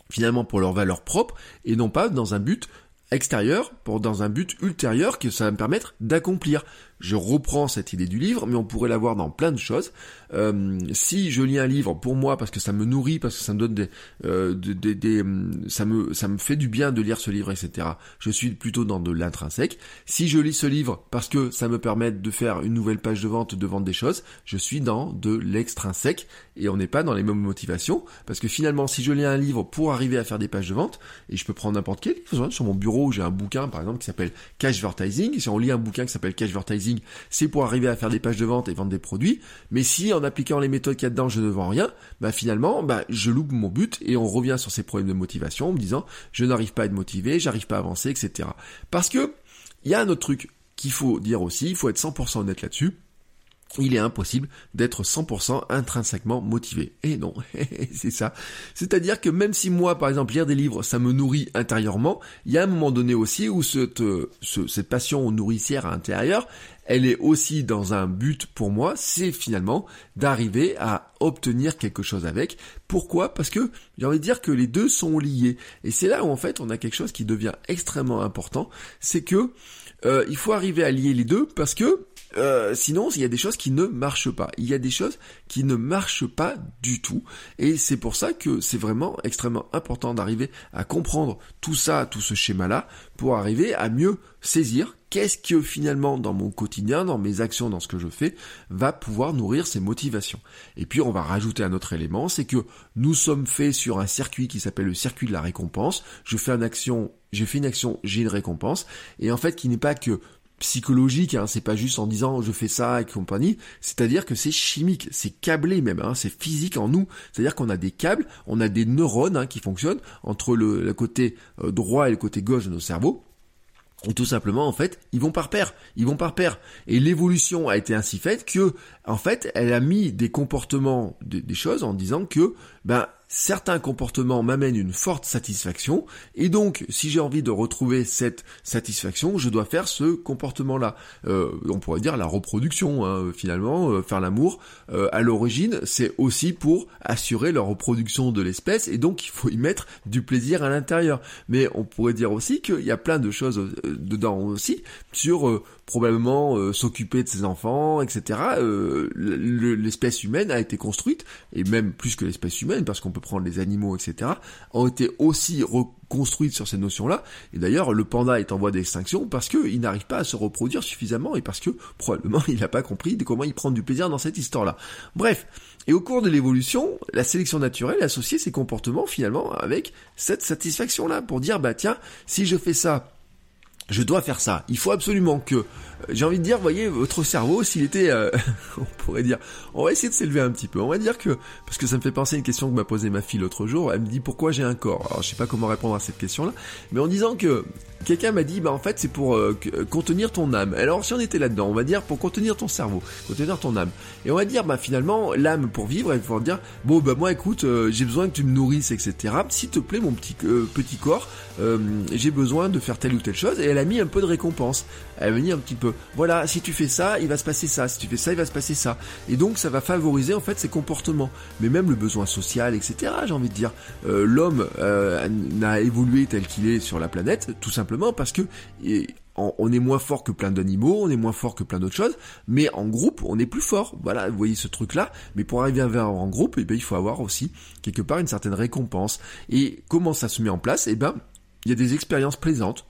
finalement pour leur valeur propre et non pas dans un but extérieur pour dans un but ultérieur que ça va me permettre d'accomplir je reprends cette idée du livre, mais on pourrait l'avoir dans plein de choses. Euh, si je lis un livre pour moi parce que ça me nourrit, parce que ça me donne des, euh, des, ça me, ça me fait du bien de lire ce livre, etc. Je suis plutôt dans de l'intrinsèque. Si je lis ce livre parce que ça me permet de faire une nouvelle page de vente, de vendre des choses, je suis dans de l'extrinsèque et on n'est pas dans les mêmes motivations parce que finalement, si je lis un livre pour arriver à faire des pages de vente, et je peux prendre n'importe quel livre, sur mon bureau, j'ai un bouquin par exemple qui s'appelle Cashvertising. Si on lit un bouquin qui s'appelle Cashvertising c'est pour arriver à faire des pages de vente et vendre des produits. Mais si en appliquant les méthodes qu'il y a dedans, je ne vends rien, bah finalement, bah je loupe mon but et on revient sur ces problèmes de motivation en me disant je n'arrive pas à être motivé, j'arrive pas à avancer, etc. Parce que il y a un autre truc qu'il faut dire aussi, il faut être 100% honnête là-dessus il est impossible d'être 100% intrinsèquement motivé. Et non, c'est ça. C'est-à-dire que même si moi, par exemple, lire des livres, ça me nourrit intérieurement, il y a un moment donné aussi où cette, cette passion nourricière à l'intérieur, elle est aussi dans un but pour moi, c'est finalement d'arriver à obtenir quelque chose avec. Pourquoi? Parce que j'ai envie de dire que les deux sont liés. Et c'est là où en fait on a quelque chose qui devient extrêmement important, c'est que euh, il faut arriver à lier les deux parce que euh, sinon, il y a des choses qui ne marchent pas. Il y a des choses qui ne marchent pas du tout. Et c'est pour ça que c'est vraiment extrêmement important d'arriver à comprendre tout ça, tout ce schéma-là, pour arriver à mieux saisir qu'est-ce que finalement dans mon quotidien, dans mes actions, dans ce que je fais, va pouvoir nourrir ces motivations. Et puis on va rajouter un autre élément, c'est que nous sommes faits sur un circuit qui s'appelle le circuit de la récompense. Je fais une action, j'ai fait une action, j'ai une récompense. Et en fait, qui n'est pas que psychologique, hein, c'est pas juste en disant je fais ça et compagnie, c'est-à-dire que c'est chimique, c'est câblé même, hein, c'est physique en nous, c'est-à-dire qu'on a des câbles, on a des neurones hein, qui fonctionnent entre le, côté euh, droit et le côté gauche de nos cerveaux, et tout simplement, en fait, ils vont par paire, ils vont par paire. Et l'évolution a été ainsi faite que, en fait, elle a mis des comportements, des choses en disant que, ben, certains comportements m'amènent une forte satisfaction, et donc si j'ai envie de retrouver cette satisfaction, je dois faire ce comportement-là. Euh, on pourrait dire la reproduction, hein, finalement, euh, faire l'amour, euh, à l'origine, c'est aussi pour assurer la reproduction de l'espèce, et donc il faut y mettre du plaisir à l'intérieur. Mais on pourrait dire aussi qu'il y a plein de choses dedans aussi, sur probablement s'occuper de ses enfants, etc. l'espèce humaine a été construite, et même plus que l'espèce humaine, parce qu'on peut prendre les animaux, etc., ont été aussi reconstruites sur ces notions-là. Et d'ailleurs, le panda est en voie d'extinction parce qu'il n'arrive pas à se reproduire suffisamment et parce que probablement il n'a pas compris comment il prend du plaisir dans cette histoire-là. Bref. Et au cours de l'évolution, la sélection naturelle associait ces comportements finalement avec cette satisfaction-là pour dire, bah tiens, si je fais ça, je dois faire ça. Il faut absolument que j'ai envie de dire, voyez, votre cerveau, s'il était, euh, on pourrait dire, on va essayer de s'élever un petit peu. On va dire que, parce que ça me fait penser à une question que m'a posée ma fille l'autre jour. Elle me dit pourquoi j'ai un corps? Alors je sais pas comment répondre à cette question-là, mais en disant que quelqu'un m'a dit, bah en fait c'est pour euh, euh, contenir ton âme. Alors si on était là-dedans, on va dire pour contenir ton cerveau, contenir ton âme. Et on va dire, bah finalement l'âme pour vivre, elle va dire, bon bah moi écoute, j'ai besoin que tu me nourrisses, etc. S'il te plaît mon petit petit corps, j'ai besoin de faire telle ou telle chose. Et elle a mis un peu de récompense. Elle a mis un petit peu voilà, si tu fais ça, il va se passer ça, si tu fais ça, il va se passer ça. Et donc ça va favoriser en fait ces comportements. Mais même le besoin social, etc. J'ai envie de dire, euh, l'homme euh, n'a évolué tel qu'il est sur la planète, tout simplement parce que on est moins fort que plein d'animaux, on est moins fort que plein d'autres choses, mais en groupe, on est plus fort. Voilà, vous voyez ce truc-là. Mais pour arriver à avoir en groupe, eh ben, il faut avoir aussi quelque part une certaine récompense. Et comment ça se met en place? Eh ben, il y a des expériences plaisantes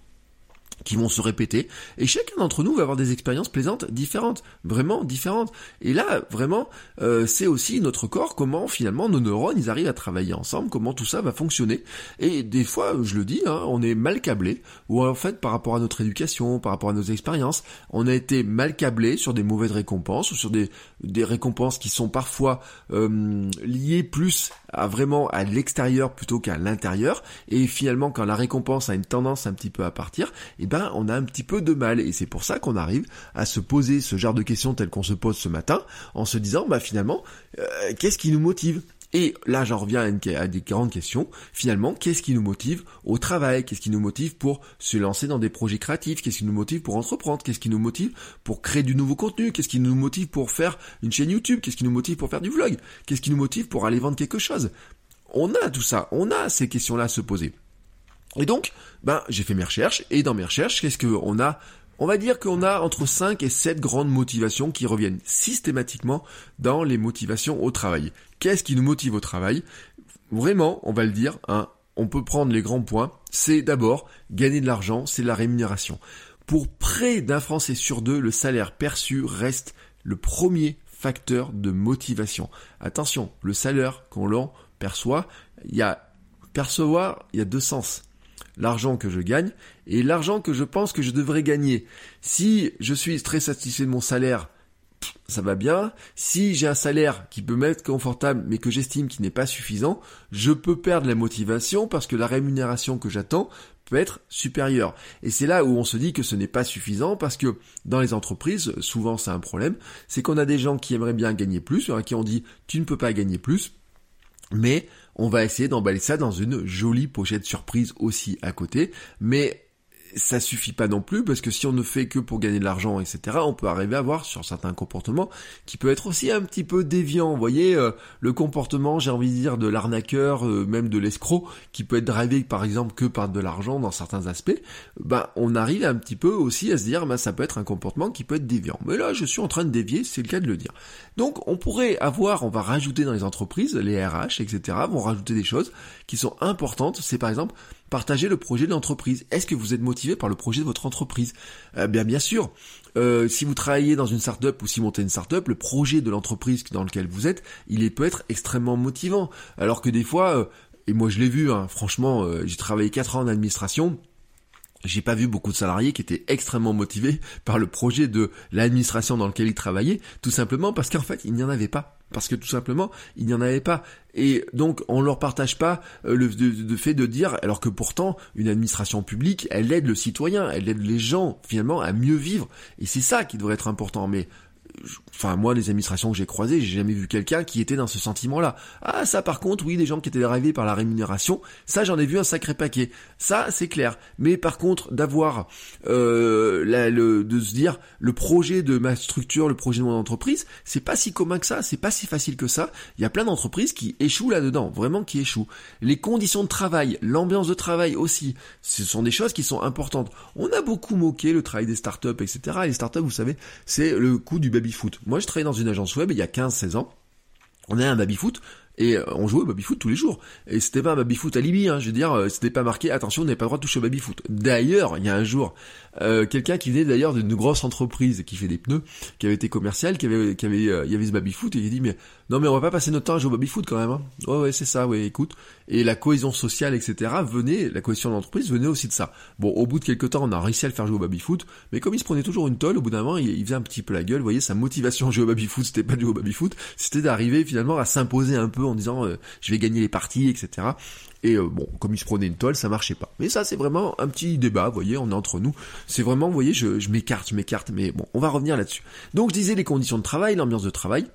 qui vont se répéter et chacun d'entre nous va avoir des expériences plaisantes différentes, vraiment différentes. Et là, vraiment, euh, c'est aussi notre corps, comment finalement nos neurones ils arrivent à travailler ensemble, comment tout ça va fonctionner. Et des fois, je le dis, hein, on est mal câblé, ou en fait par rapport à notre éducation, par rapport à nos expériences, on a été mal câblé sur des mauvaises récompenses ou sur des, des récompenses qui sont parfois euh, liées plus à vraiment à l'extérieur plutôt qu'à l'intérieur. Et finalement, quand la récompense a une tendance un petit peu à partir, et ben on a un petit peu de mal. Et c'est pour ça qu'on arrive à se poser ce genre de questions telles qu'on se pose ce matin en se disant bah finalement euh, qu'est-ce qui nous motive? Et là, j'en reviens à, des grandes questions. Finalement, qu'est-ce qui nous motive au travail? Qu'est-ce qui nous motive pour se lancer dans des projets créatifs? Qu'est-ce qui nous motive pour entreprendre? Qu'est-ce qui nous motive pour créer du nouveau contenu? Qu'est-ce qui nous motive pour faire une chaîne YouTube? Qu'est-ce qui nous motive pour faire du vlog? Qu'est-ce qui nous motive pour aller vendre quelque chose? On a tout ça, on a ces questions-là à se poser. Et donc, ben, j'ai fait mes recherches, et dans mes recherches, qu'est-ce qu'on a? On va dire qu'on a entre 5 et 7 grandes motivations qui reviennent systématiquement dans les motivations au travail. Qu'est-ce qui nous motive au travail? Vraiment, on va le dire, hein, on peut prendre les grands points. C'est d'abord gagner de l'argent, c'est la rémunération. Pour près d'un Français sur deux, le salaire perçu reste le premier facteur de motivation. Attention, le salaire qu'on l'on perçoit, il y a percevoir, il y a deux sens l'argent que je gagne et l'argent que je pense que je devrais gagner. Si je suis très satisfait de mon salaire, ça va bien. Si j'ai un salaire qui peut m'être confortable mais que j'estime qu'il n'est pas suffisant, je peux perdre la motivation parce que la rémunération que j'attends peut être supérieure. Et c'est là où on se dit que ce n'est pas suffisant parce que dans les entreprises, souvent c'est un problème, c'est qu'on a des gens qui aimeraient bien gagner plus, à qui on dit tu ne peux pas gagner plus, mais on va essayer d'emballer ça dans une jolie pochette surprise aussi à côté. Mais ça suffit pas non plus parce que si on ne fait que pour gagner de l'argent, etc., on peut arriver à voir sur certains comportements qui peut être aussi un petit peu déviant. Vous voyez, euh, le comportement, j'ai envie de dire, de l'arnaqueur, euh, même de l'escroc, qui peut être drivé par exemple que par de l'argent dans certains aspects, bah on arrive un petit peu aussi à se dire, bah ça peut être un comportement qui peut être déviant. Mais là, je suis en train de dévier, c'est le cas de le dire. Donc, on pourrait avoir, on va rajouter dans les entreprises, les RH, etc., vont rajouter des choses qui sont importantes. C'est par exemple Partagez le projet de l'entreprise. Est-ce que vous êtes motivé par le projet de votre entreprise? Euh, Bien, bien sûr. Euh, si vous travaillez dans une startup ou si vous montez une startup, le projet de l'entreprise dans lequel vous êtes, il peut être extrêmement motivant. Alors que des fois, euh, et moi je l'ai vu, hein, franchement, j'ai travaillé 4 ans en administration j'ai pas vu beaucoup de salariés qui étaient extrêmement motivés par le projet de l'administration dans lequel ils travaillaient, tout simplement parce qu'en fait, il n'y en avait pas. Parce que tout simplement, il n'y en avait pas. Et donc, on leur partage pas euh, le, fait de dire, alors que pourtant, une administration publique, elle aide le citoyen, elle aide les gens, finalement, à mieux vivre. Et c'est ça qui devrait être important. Mais enfin moi les administrations que j'ai croisées, j'ai jamais vu quelqu'un qui était dans ce sentiment-là. Ah ça par contre oui, des gens qui étaient arrivés par la rémunération, ça j'en ai vu un sacré paquet. Ça c'est clair. Mais par contre d'avoir euh, de se dire le projet de ma structure, le projet de mon entreprise, c'est pas si commun que ça, c'est pas si facile que ça. Il y a plein d'entreprises qui échouent là-dedans, vraiment qui échouent. Les conditions de travail, l'ambiance de travail aussi, ce sont des choses qui sont importantes. On a beaucoup moqué le travail des startups, etc. les startups, vous savez, c'est le coût du Moi, je travaillais dans une agence web il y a 15-16 ans. On a un baby-foot et euh, on jouait au baby-foot tous les jours. Et c'était pas un baby-foot alibi, hein, je veux dire, euh, c'était pas marqué, attention, on n'avait pas le droit de toucher au baby-foot. D'ailleurs, il y a un jour, euh, quelqu'un qui venait d'ailleurs d'une grosse entreprise qui fait des pneus, qui avait été commercial, qui avait, qui avait, il y avait ce baby-foot, et il dit, mais non, mais on va pas passer notre temps à jouer au baby-foot quand même. Hein. Ouais, ouais, c'est ça, ouais, écoute. Et la cohésion sociale, etc., venait, la cohésion de l'entreprise venait aussi de ça. Bon, au bout de quelques temps, on a réussi à le faire jouer au baby-foot, mais comme il se prenait toujours une tolle, au bout d'un moment, il, faisait un petit peu la gueule. Vous voyez, sa motivation à jouer au baby-foot, c'était pas de jouer au baby-foot, c'était d'arriver finalement à s'imposer un peu en disant, euh, je vais gagner les parties, etc. Et euh, bon, comme il se prenait une toile, ça marchait pas. Mais ça, c'est vraiment un petit débat, vous voyez, on est entre nous. C'est vraiment, vous voyez, je, je m'écarte, je m'écarte, mais bon, on va revenir là-dessus. Donc, je disais les conditions de travail, l'ambiance de travail.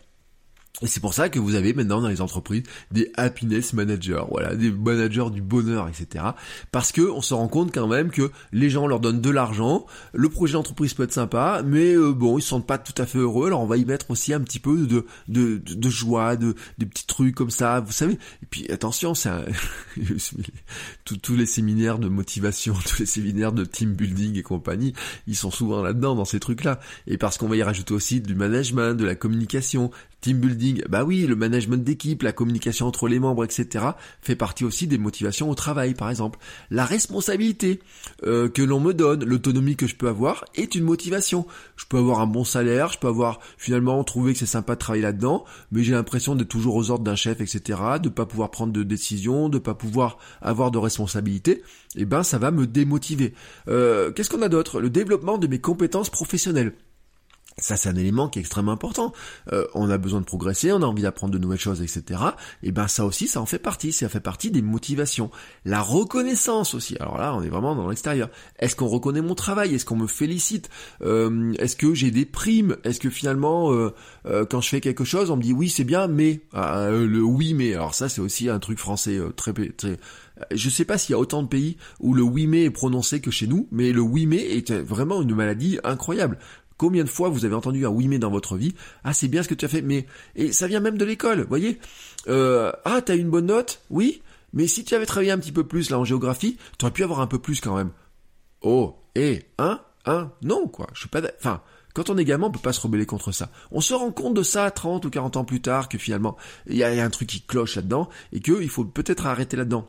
Et c'est pour ça que vous avez maintenant dans les entreprises des happiness managers, voilà, des managers du bonheur, etc. Parce que on se rend compte quand même que les gens leur donnent de l'argent, le projet d'entreprise peut être sympa, mais euh, bon, ils se sentent pas tout à fait heureux. Alors on va y mettre aussi un petit peu de de, de, joie, de des petits trucs comme ça, vous savez. Et puis attention, c'est tous les séminaires de motivation, tous les séminaires de team building et compagnie, ils sont souvent là-dedans dans ces trucs-là. Et parce qu'on va y rajouter aussi du management, de la communication, team building, bah oui, le management d'équipe, la communication entre les membres, etc. fait partie aussi des motivations au travail, par exemple. La responsabilité euh, que l'on me donne, l'autonomie que je peux avoir, est une motivation. Je peux avoir un bon salaire, je peux avoir finalement trouvé que c'est sympa de travailler là-dedans, mais j'ai l'impression d'être toujours aux ordres d'un chef, etc. De pas pouvoir prendre de décisions, de pas pouvoir avoir de responsabilité. Et eh ben, ça va me démotiver. Euh, Qu'est-ce qu'on a d'autre? Le développement de mes compétences professionnelles. Ça, c'est un élément qui est extrêmement important. Euh, on a besoin de progresser, on a envie d'apprendre de nouvelles choses, etc. Et ben ça aussi, ça en fait partie. Ça fait partie des motivations. La reconnaissance aussi. Alors là, on est vraiment dans l'extérieur. Est-ce qu'on reconnaît mon travail? Est-ce qu'on me félicite? Euh, Est-ce que j'ai des primes? Est-ce que finalement, euh, quand je fais quelque chose, on me dit oui, c'est bien, mais ah, le oui, mais. Alors ça, c'est aussi un truc français très, très je sais pas s'il y a autant de pays où le oui mais est prononcé que chez nous, mais le oui mais est vraiment une maladie incroyable. Combien de fois vous avez entendu un oui mais dans votre vie Ah c'est bien ce que tu as fait, mais et ça vient même de l'école, voyez? Euh, Ah t'as eu une bonne note? Oui, mais si tu avais travaillé un petit peu plus là en géographie, tu aurais pu avoir un peu plus quand même. Oh, et hein, hein, non quoi. Je suis pas, enfin. Quand on est gamin, on peut pas se rebeller contre ça. On se rend compte de ça 30 ou 40 ans plus tard que finalement, il y, a un truc qui cloche là-dedans et qu'il faut peut-être arrêter là-dedans.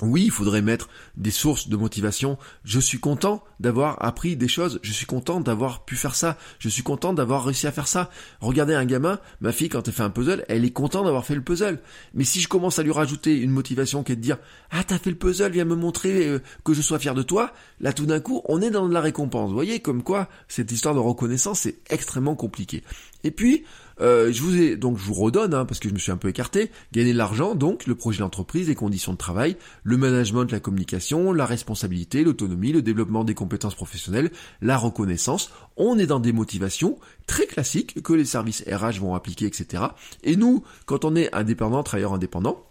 Oui, il faudrait mettre des sources de motivation. Je suis content d'avoir appris des choses. Je suis content d'avoir pu faire ça. Je suis content d'avoir réussi à faire ça. Regardez un gamin, ma fille, quand elle fait un puzzle, elle est contente d'avoir fait le puzzle. Mais si je commence à lui rajouter une motivation qui est de dire, ah, t'as fait le puzzle, viens me montrer euh, que je sois fier de toi, là, tout d'un coup, on est dans de la récompense. Vous voyez, comme quoi, cette histoire de reconnaissance, c'est extrêmement compliqué. Et puis, euh, je vous ai donc je vous redonne hein, parce que je me suis un peu écarté. Gagner de l'argent, donc le projet d'entreprise, les conditions de travail, le management, la communication, la responsabilité, l'autonomie, le développement des compétences professionnelles, la reconnaissance. On est dans des motivations très classiques que les services RH vont appliquer, etc. Et nous, quand on est indépendant, travailleur indépendant,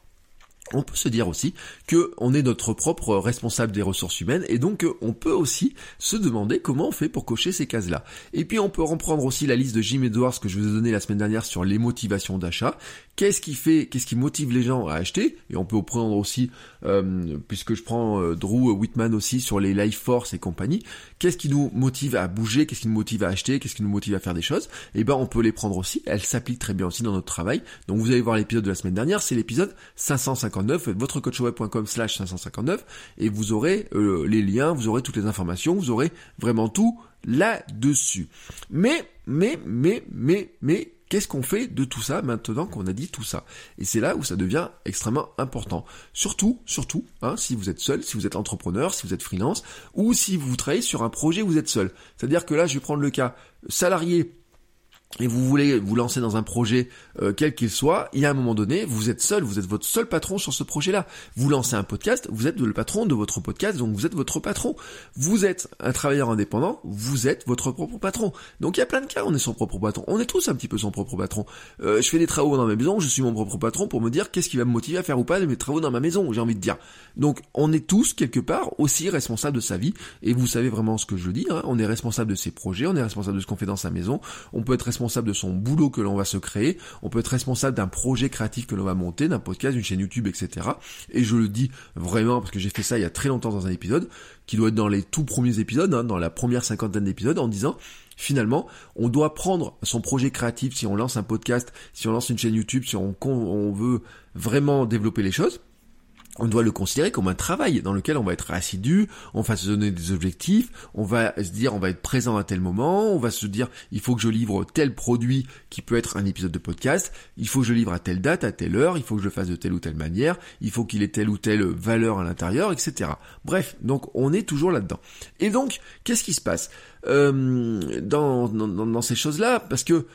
on peut se dire aussi que on est notre propre responsable des ressources humaines et donc on peut aussi se demander comment on fait pour cocher ces cases-là. Et puis on peut reprendre aussi la liste de Jim Edwards que je vous ai donné la semaine dernière sur les motivations d'achat. Qu'est-ce qui fait, qu'est-ce qui motive les gens à acheter? Et on peut prendre aussi, euh, puisque je prends euh, Drew Whitman aussi sur les life force et compagnie. Qu'est-ce qui nous motive à bouger Qu'est-ce qui nous motive à acheter Qu'est-ce qui nous motive à faire des choses? Eh ben on peut les prendre aussi. Elles s'appliquent très bien aussi dans notre travail. Donc vous allez voir l'épisode de la semaine dernière, c'est l'épisode 550 559, votrecoachweb.com slash 559, et vous aurez euh, les liens, vous aurez toutes les informations, vous aurez vraiment tout là-dessus. Mais, mais, mais, mais, mais, Qu'est-ce qu'on fait de tout ça maintenant qu'on a dit tout ça? Et c'est là où ça devient extrêmement important. Surtout, surtout, hein, si vous êtes seul, si vous êtes entrepreneur, si vous êtes freelance, ou si vous travaillez sur un projet où vous êtes seul. C'est-à-dire que là, je vais prendre le cas salarié et vous voulez vous lancer dans un projet euh, quel qu'il soit, il y a un moment donné, vous êtes seul, vous êtes votre seul patron sur ce projet-là. Vous lancez un podcast, vous êtes le patron de votre podcast, donc vous êtes votre patron. Vous êtes un travailleur indépendant, vous êtes votre propre patron. Donc il y a plein de cas, on est son propre patron. On est tous un petit peu son propre patron. Euh, je fais des travaux dans ma maison, je suis mon propre patron pour me dire qu'est-ce qui va me motiver à faire ou pas mes travaux dans ma maison, j'ai envie de dire. Donc on est tous quelque part aussi responsables de sa vie, et vous savez vraiment ce que je dis, hein. on est responsable de ses projets, on est responsable de ce qu'on fait dans sa maison, on peut être responsable de son boulot que l'on va se créer, on peut être responsable d'un projet créatif que l'on va monter, d'un podcast, d'une chaîne YouTube, etc. Et je le dis vraiment parce que j'ai fait ça il y a très longtemps dans un épisode, qui doit être dans les tout premiers épisodes, hein, dans la première cinquantaine d'épisodes, en disant finalement, on doit prendre son projet créatif, si on lance un podcast, si on lance une chaîne YouTube, si on veut vraiment développer les choses, on doit le considérer comme un travail dans lequel on va être assidu, on va se donner des objectifs, on va se dire on va être présent à tel moment, on va se dire il faut que je livre tel produit qui peut être un épisode de podcast, il faut que je livre à telle date, à telle heure, il faut que je le fasse de telle ou telle manière, il faut qu'il ait telle ou telle valeur à l'intérieur, etc. Bref, donc on est toujours là-dedans. Et donc, qu'est-ce qui se passe? Euh, dans, dans, dans ces choses-là? Parce que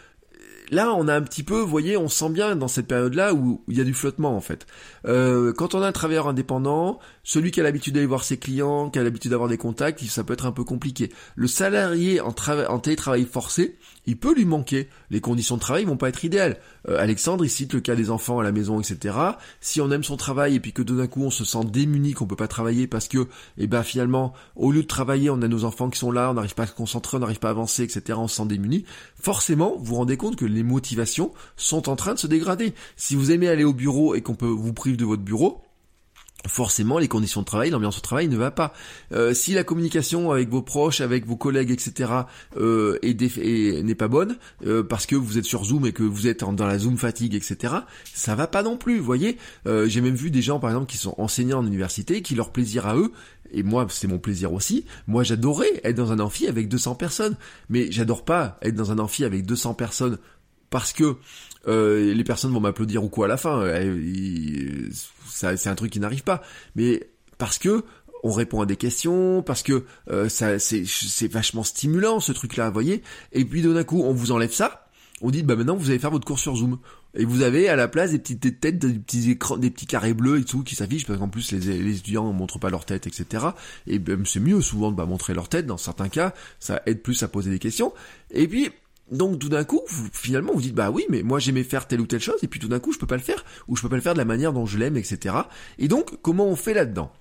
là, on a un petit peu, vous voyez, on sent bien dans cette période-là où il y a du flottement en fait. Euh, quand on a un travailleur indépendant, celui qui a l'habitude d'aller voir ses clients, qui a l'habitude d'avoir des contacts, ça peut être un peu compliqué. Le salarié en, en télétravail forcé, il peut lui manquer. Les conditions de travail vont pas être idéales. Euh, Alexandre, il cite le cas des enfants à la maison, etc. Si on aime son travail et puis que d'un coup on se sent démuni, qu'on peut pas travailler parce que, eh ben finalement, au lieu de travailler, on a nos enfants qui sont là, on n'arrive pas à se concentrer, on n'arrive pas à avancer, etc. On se sent démuni. Forcément, vous vous rendez compte que les motivations sont en train de se dégrader. Si vous aimez aller au bureau et qu'on peut vous priver de votre bureau, forcément les conditions de travail, l'ambiance au travail ne va pas. Euh, si la communication avec vos proches, avec vos collègues, etc. Euh, n'est pas bonne euh, parce que vous êtes sur Zoom et que vous êtes dans la Zoom fatigue, etc. Ça va pas non plus. Vous voyez, j'ai même vu des gens par exemple qui sont enseignants en université, qui leur plaisir à eux et moi c'est mon plaisir aussi. Moi j'adorais être dans un amphi avec 200 personnes, mais j'adore pas être dans un amphi avec 200 personnes parce que euh, les personnes vont m'applaudir ou quoi à la fin. Euh, c'est un truc qui n'arrive pas. Mais parce que on répond à des questions, parce que euh, ça c'est vachement stimulant ce truc-là, voyez. Et puis d'un coup, on vous enlève ça. On dit bah maintenant vous allez faire votre cours sur Zoom. Et vous avez à la place des petites têtes, des petits écrans, des petits carrés bleus et tout qui s'affichent parce qu'en plus les, les étudiants ne montrent pas leur tête, etc. Et même c'est mieux souvent de pas montrer leur tête dans certains cas, ça aide plus à poser des questions. Et puis donc tout d'un coup, finalement, vous dites bah oui, mais moi j'aimais faire telle ou telle chose, et puis tout d'un coup je peux pas le faire, ou je peux pas le faire de la manière dont je l'aime, etc. Et donc comment on fait là-dedans?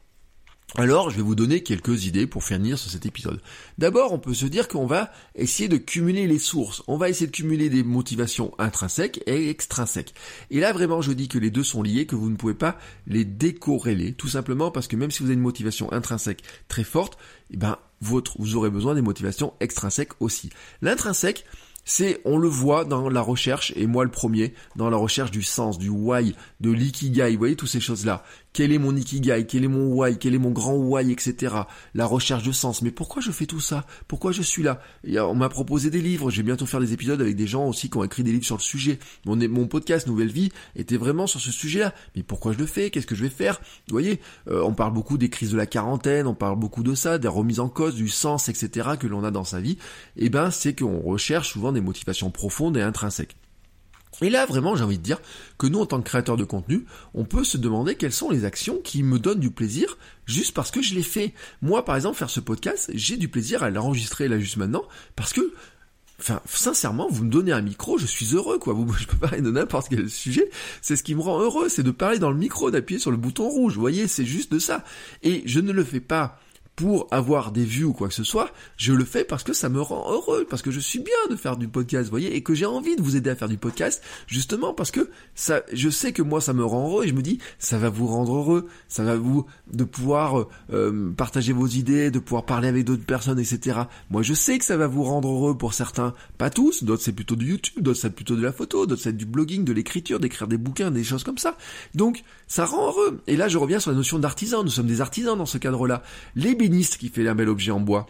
Alors, je vais vous donner quelques idées pour finir sur cet épisode. D'abord, on peut se dire qu'on va essayer de cumuler les sources. On va essayer de cumuler des motivations intrinsèques et extrinsèques. Et là, vraiment, je dis que les deux sont liés, que vous ne pouvez pas les décorréler. Tout simplement parce que même si vous avez une motivation intrinsèque très forte, eh ben, votre, vous aurez besoin des motivations extrinsèques aussi. L'intrinsèque, c'est, on le voit dans la recherche, et moi le premier, dans la recherche du sens, du why, de l'ikigai, vous voyez, toutes ces choses-là quel est mon ikigai, quel est mon why, quel est mon grand why, etc. La recherche de sens. Mais pourquoi je fais tout ça? Pourquoi je suis là? On m'a proposé des livres. Je vais bientôt faire des épisodes avec des gens aussi qui ont écrit des livres sur le sujet. Mon, mon podcast Nouvelle Vie était vraiment sur ce sujet-là. Mais pourquoi je le fais? Qu'est-ce que je vais faire? Vous voyez, euh, on parle beaucoup des crises de la quarantaine, on parle beaucoup de ça, des remises en cause, du sens, etc. que l'on a dans sa vie. Et eh ben, c'est qu'on recherche souvent des motivations profondes et intrinsèques. Et là, vraiment, j'ai envie de dire que nous, en tant que créateurs de contenu, on peut se demander quelles sont les actions qui me donnent du plaisir juste parce que je les fais. Moi, par exemple, faire ce podcast, j'ai du plaisir à l'enregistrer là juste maintenant parce que Enfin, sincèrement, vous me donnez un micro, je suis heureux, quoi. Vous, je peux parler de n'importe quel sujet. C'est ce qui me rend heureux, c'est de parler dans le micro, d'appuyer sur le bouton rouge. Vous voyez, c'est juste de ça. Et je ne le fais pas pour avoir des vues ou quoi que ce soit, je le fais parce que ça me rend heureux, parce que je suis bien de faire du podcast, vous voyez, et que j'ai envie de vous aider à faire du podcast, justement parce que ça, je sais que moi ça me rend heureux et je me dis ça va vous rendre heureux, ça va vous de pouvoir euh, partager vos idées, de pouvoir parler avec d'autres personnes, etc. Moi je sais que ça va vous rendre heureux pour certains, pas tous, d'autres c'est plutôt du YouTube, d'autres c'est plutôt de la photo, d'autres c'est du blogging, de l'écriture, d'écrire des bouquins, des choses comme ça. Donc ça rend heureux. Et là je reviens sur la notion d'artisan. Nous sommes des artisans dans ce cadre-là. Qui fait un bel objet en bois,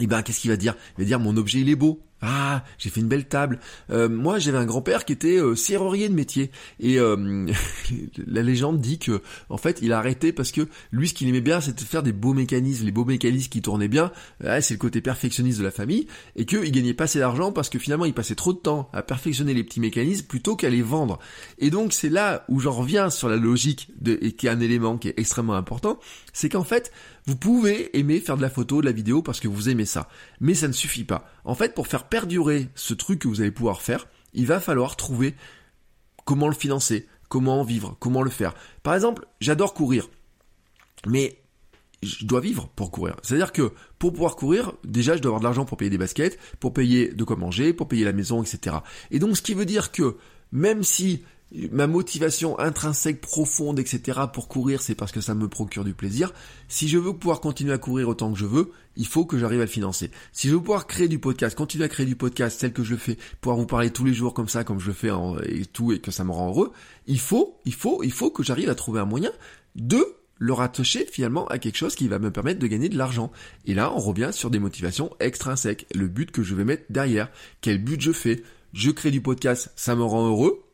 et eh ben qu'est-ce qu'il va dire? Il va dire mon objet il est beau. Ah, j'ai fait une belle table. Euh, moi, j'avais un grand-père qui était euh, serrurier de métier. Et euh, la légende dit que, en fait, il a arrêté parce que lui, ce qu'il aimait bien, c'était faire des beaux mécanismes, les beaux mécanismes qui tournaient bien. c'est le côté perfectionniste de la famille. Et qu'il gagnait pas assez d'argent parce que finalement, il passait trop de temps à perfectionner les petits mécanismes plutôt qu'à les vendre. Et donc, c'est là où j'en reviens sur la logique de, et qui est un élément qui est extrêmement important. C'est qu'en fait, vous pouvez aimer faire de la photo, de la vidéo parce que vous aimez ça. Mais ça ne suffit pas. En fait, pour faire perdurer ce truc que vous allez pouvoir faire, il va falloir trouver comment le financer, comment vivre, comment le faire. Par exemple, j'adore courir. Mais je dois vivre pour courir. C'est-à-dire que pour pouvoir courir, déjà je dois avoir de l'argent pour payer des baskets, pour payer de quoi manger, pour payer la maison, etc. Et donc ce qui veut dire que même si ma motivation intrinsèque profonde, etc. pour courir, c'est parce que ça me procure du plaisir. Si je veux pouvoir continuer à courir autant que je veux, il faut que j'arrive à le financer. Si je veux pouvoir créer du podcast, continuer à créer du podcast tel que je le fais, pouvoir vous parler tous les jours comme ça, comme je le fais et tout, et que ça me rend heureux, il faut, il faut, il faut que j'arrive à trouver un moyen de le rattacher finalement à quelque chose qui va me permettre de gagner de l'argent. Et là, on revient sur des motivations extrinsèques. Le but que je vais mettre derrière. Quel but je fais? Je crée du podcast, ça me rend heureux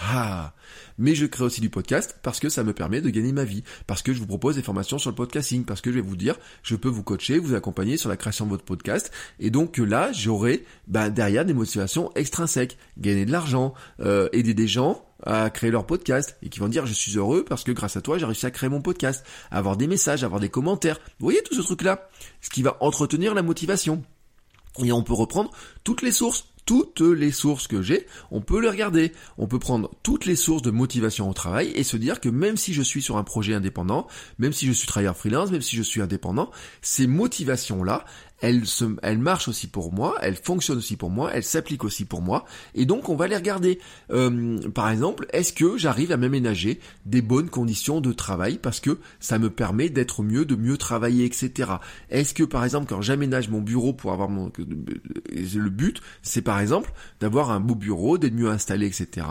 ah. Mais je crée aussi du podcast parce que ça me permet de gagner ma vie, parce que je vous propose des formations sur le podcasting, parce que je vais vous dire, je peux vous coacher, vous accompagner sur la création de votre podcast, et donc là, j'aurai bah, derrière des motivations extrinsèques, gagner de l'argent, euh, aider des gens à créer leur podcast, et qui vont dire, je suis heureux parce que grâce à toi, j'ai réussi à créer mon podcast, avoir des messages, avoir des commentaires, vous voyez tout ce truc-là, ce qui va entretenir la motivation. Et on peut reprendre toutes les sources toutes les sources que j'ai, on peut les regarder. On peut prendre toutes les sources de motivation au travail et se dire que même si je suis sur un projet indépendant, même si je suis travailleur freelance, même si je suis indépendant, ces motivations-là, elle, se, marche aussi pour moi, elle fonctionne aussi pour moi, elle s'applique aussi pour moi, et donc on va les regarder. Euh, par exemple, est-ce que j'arrive à m'aménager des bonnes conditions de travail parce que ça me permet d'être mieux, de mieux travailler, etc. Est-ce que par exemple quand j'aménage mon bureau pour avoir mon le but, c'est par exemple d'avoir un beau bureau, d'être mieux installé, etc.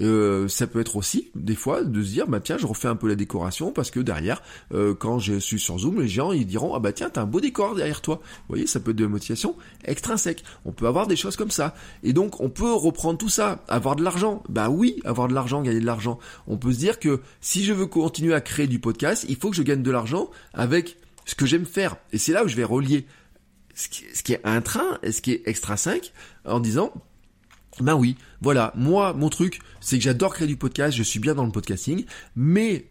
Euh, ça peut être aussi des fois de se dire bah tiens je refais un peu la décoration parce que derrière euh, quand je suis sur Zoom les gens ils diront ah bah tiens t'as un beau décor derrière toi vous voyez, ça peut être de la motivation extrinsèque. On peut avoir des choses comme ça. Et donc, on peut reprendre tout ça. Avoir de l'argent. Bah oui, avoir de l'argent, gagner de l'argent. On peut se dire que si je veux continuer à créer du podcast, il faut que je gagne de l'argent avec ce que j'aime faire. Et c'est là où je vais relier ce qui, est intra et ce qui est extrinsèque en disant, ben oui, voilà, moi, mon truc, c'est que j'adore créer du podcast, je suis bien dans le podcasting, mais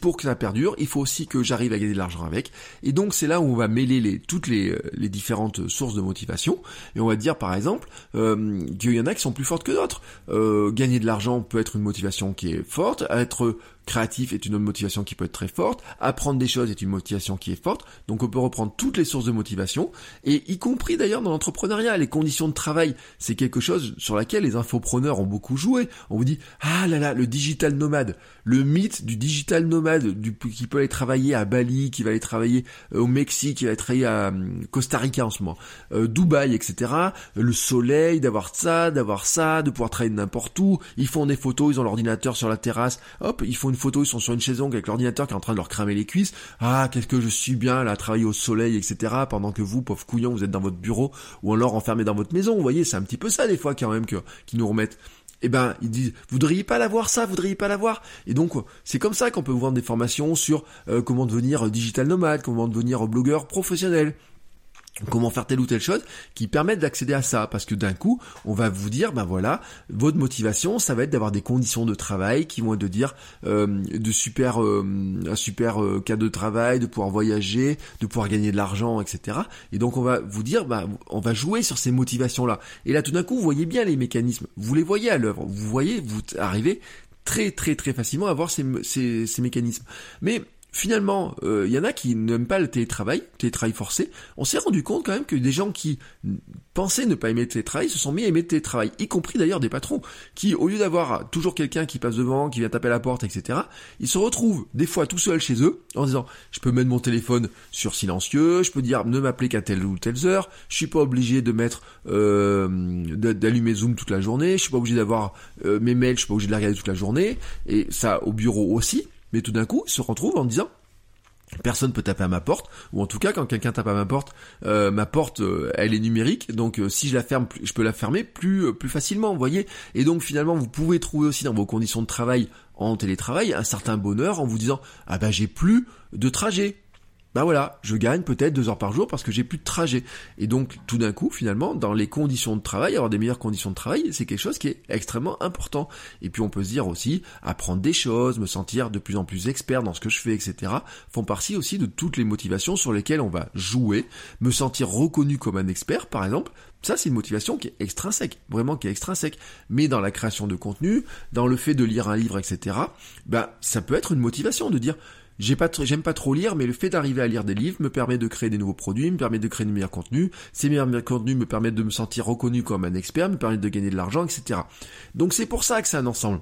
pour que ça perdure, il faut aussi que j'arrive à gagner de l'argent avec. Et donc c'est là où on va mêler toutes les, euh, les, différentes sources de motivation. Et on va dire par exemple euh, qu'il y en a qui sont plus fortes que d'autres. Euh, gagner de l'argent peut être une motivation qui est forte, être créatif est une autre motivation qui peut être très forte, apprendre des choses est une motivation qui est forte, donc on peut reprendre toutes les sources de motivation, et y compris d'ailleurs dans l'entrepreneuriat, les conditions de travail, c'est quelque chose sur laquelle les infopreneurs ont beaucoup joué. On vous dit, ah là là, le digital nomade, le mythe du digital nomade du, qui peut aller travailler à Bali, qui va aller travailler euh, au Mexique, qui va aller travailler à hum, Costa Rica en ce moment, euh, Dubaï, etc. Le soleil, d'avoir ça, d'avoir ça, de pouvoir travailler n'importe où. Ils font des photos, ils ont l'ordinateur sur la terrasse, hop, ils font une photo, ils sont sur une chaise avec l'ordinateur qui est en train de leur cramer les cuisses. Ah, qu'est-ce que je suis bien là, à travailler au soleil, etc. Pendant que vous, pauvres couillons, vous êtes dans votre bureau ou alors enfermé dans votre maison. Vous voyez, c'est un petit peu ça des fois quand même que qui nous remettent eh ben ils disent voudriez pas l'avoir ça, voudriez pas l'avoir. Et donc c'est comme ça qu'on peut vous vendre des formations sur euh, comment devenir digital nomade, comment devenir blogueur professionnel, comment faire telle ou telle chose qui permettent d'accéder à ça. Parce que d'un coup on va vous dire ben voilà votre motivation ça va être d'avoir des conditions de travail qui vont être de dire euh, de super euh, un super euh, cas de travail de pouvoir voyager de pouvoir gagner de l'argent etc et donc on va vous dire ben on va jouer sur ces motivations là et là tout d'un coup vous voyez bien les mécanismes. Vous les voyez à l'œuvre. Vous voyez vous arrivez très très très facilement à voir ces, ces, ces mécanismes. Mais finalement, il euh, y en a qui n'aiment pas le télétravail, télétravail forcé. On s'est rendu compte quand même que des gens qui pensaient ne pas aimer le télétravail se sont mis à aimer le télétravail, y compris d'ailleurs des patrons, qui au lieu d'avoir toujours quelqu'un qui passe devant, qui vient taper à la porte, etc., ils se retrouvent des fois tout seuls chez eux en disant je peux mettre mon téléphone sur silencieux, je peux dire ne m'appeler qu'à telle ou telle heure, je suis pas obligé de mettre euh, d'allumer Zoom toute la journée, je suis pas obligé d'avoir euh, mes mails, je suis pas obligé de les regarder toute la journée, et ça au bureau aussi mais tout d'un coup, il se retrouve en disant Personne peut taper à ma porte, ou en tout cas quand quelqu'un tape à ma porte, euh, ma porte euh, elle est numérique, donc euh, si je la ferme, je peux la fermer plus plus facilement, vous voyez. Et donc finalement vous pouvez trouver aussi dans vos conditions de travail en télétravail un certain bonheur en vous disant ah ben j'ai plus de trajet, bah voilà, je gagne peut-être deux heures par jour parce que j'ai plus de trajet. Et donc tout d'un coup, finalement, dans les conditions de travail, avoir des meilleures conditions de travail, c'est quelque chose qui est extrêmement important. Et puis on peut se dire aussi, apprendre des choses, me sentir de plus en plus expert dans ce que je fais, etc., font partie aussi de toutes les motivations sur lesquelles on va jouer, me sentir reconnu comme un expert, par exemple. Ça, c'est une motivation qui est extrinsèque, vraiment qui est extrinsèque. Mais dans la création de contenu, dans le fait de lire un livre, etc., bah, ça peut être une motivation de dire, j'aime pas trop lire, mais le fait d'arriver à lire des livres me permet de créer des nouveaux produits, me permet de créer de meilleurs contenus. Ces meilleurs contenus me permettent de me sentir reconnu comme un expert, me permettent de gagner de l'argent, etc. Donc c'est pour ça que c'est un ensemble.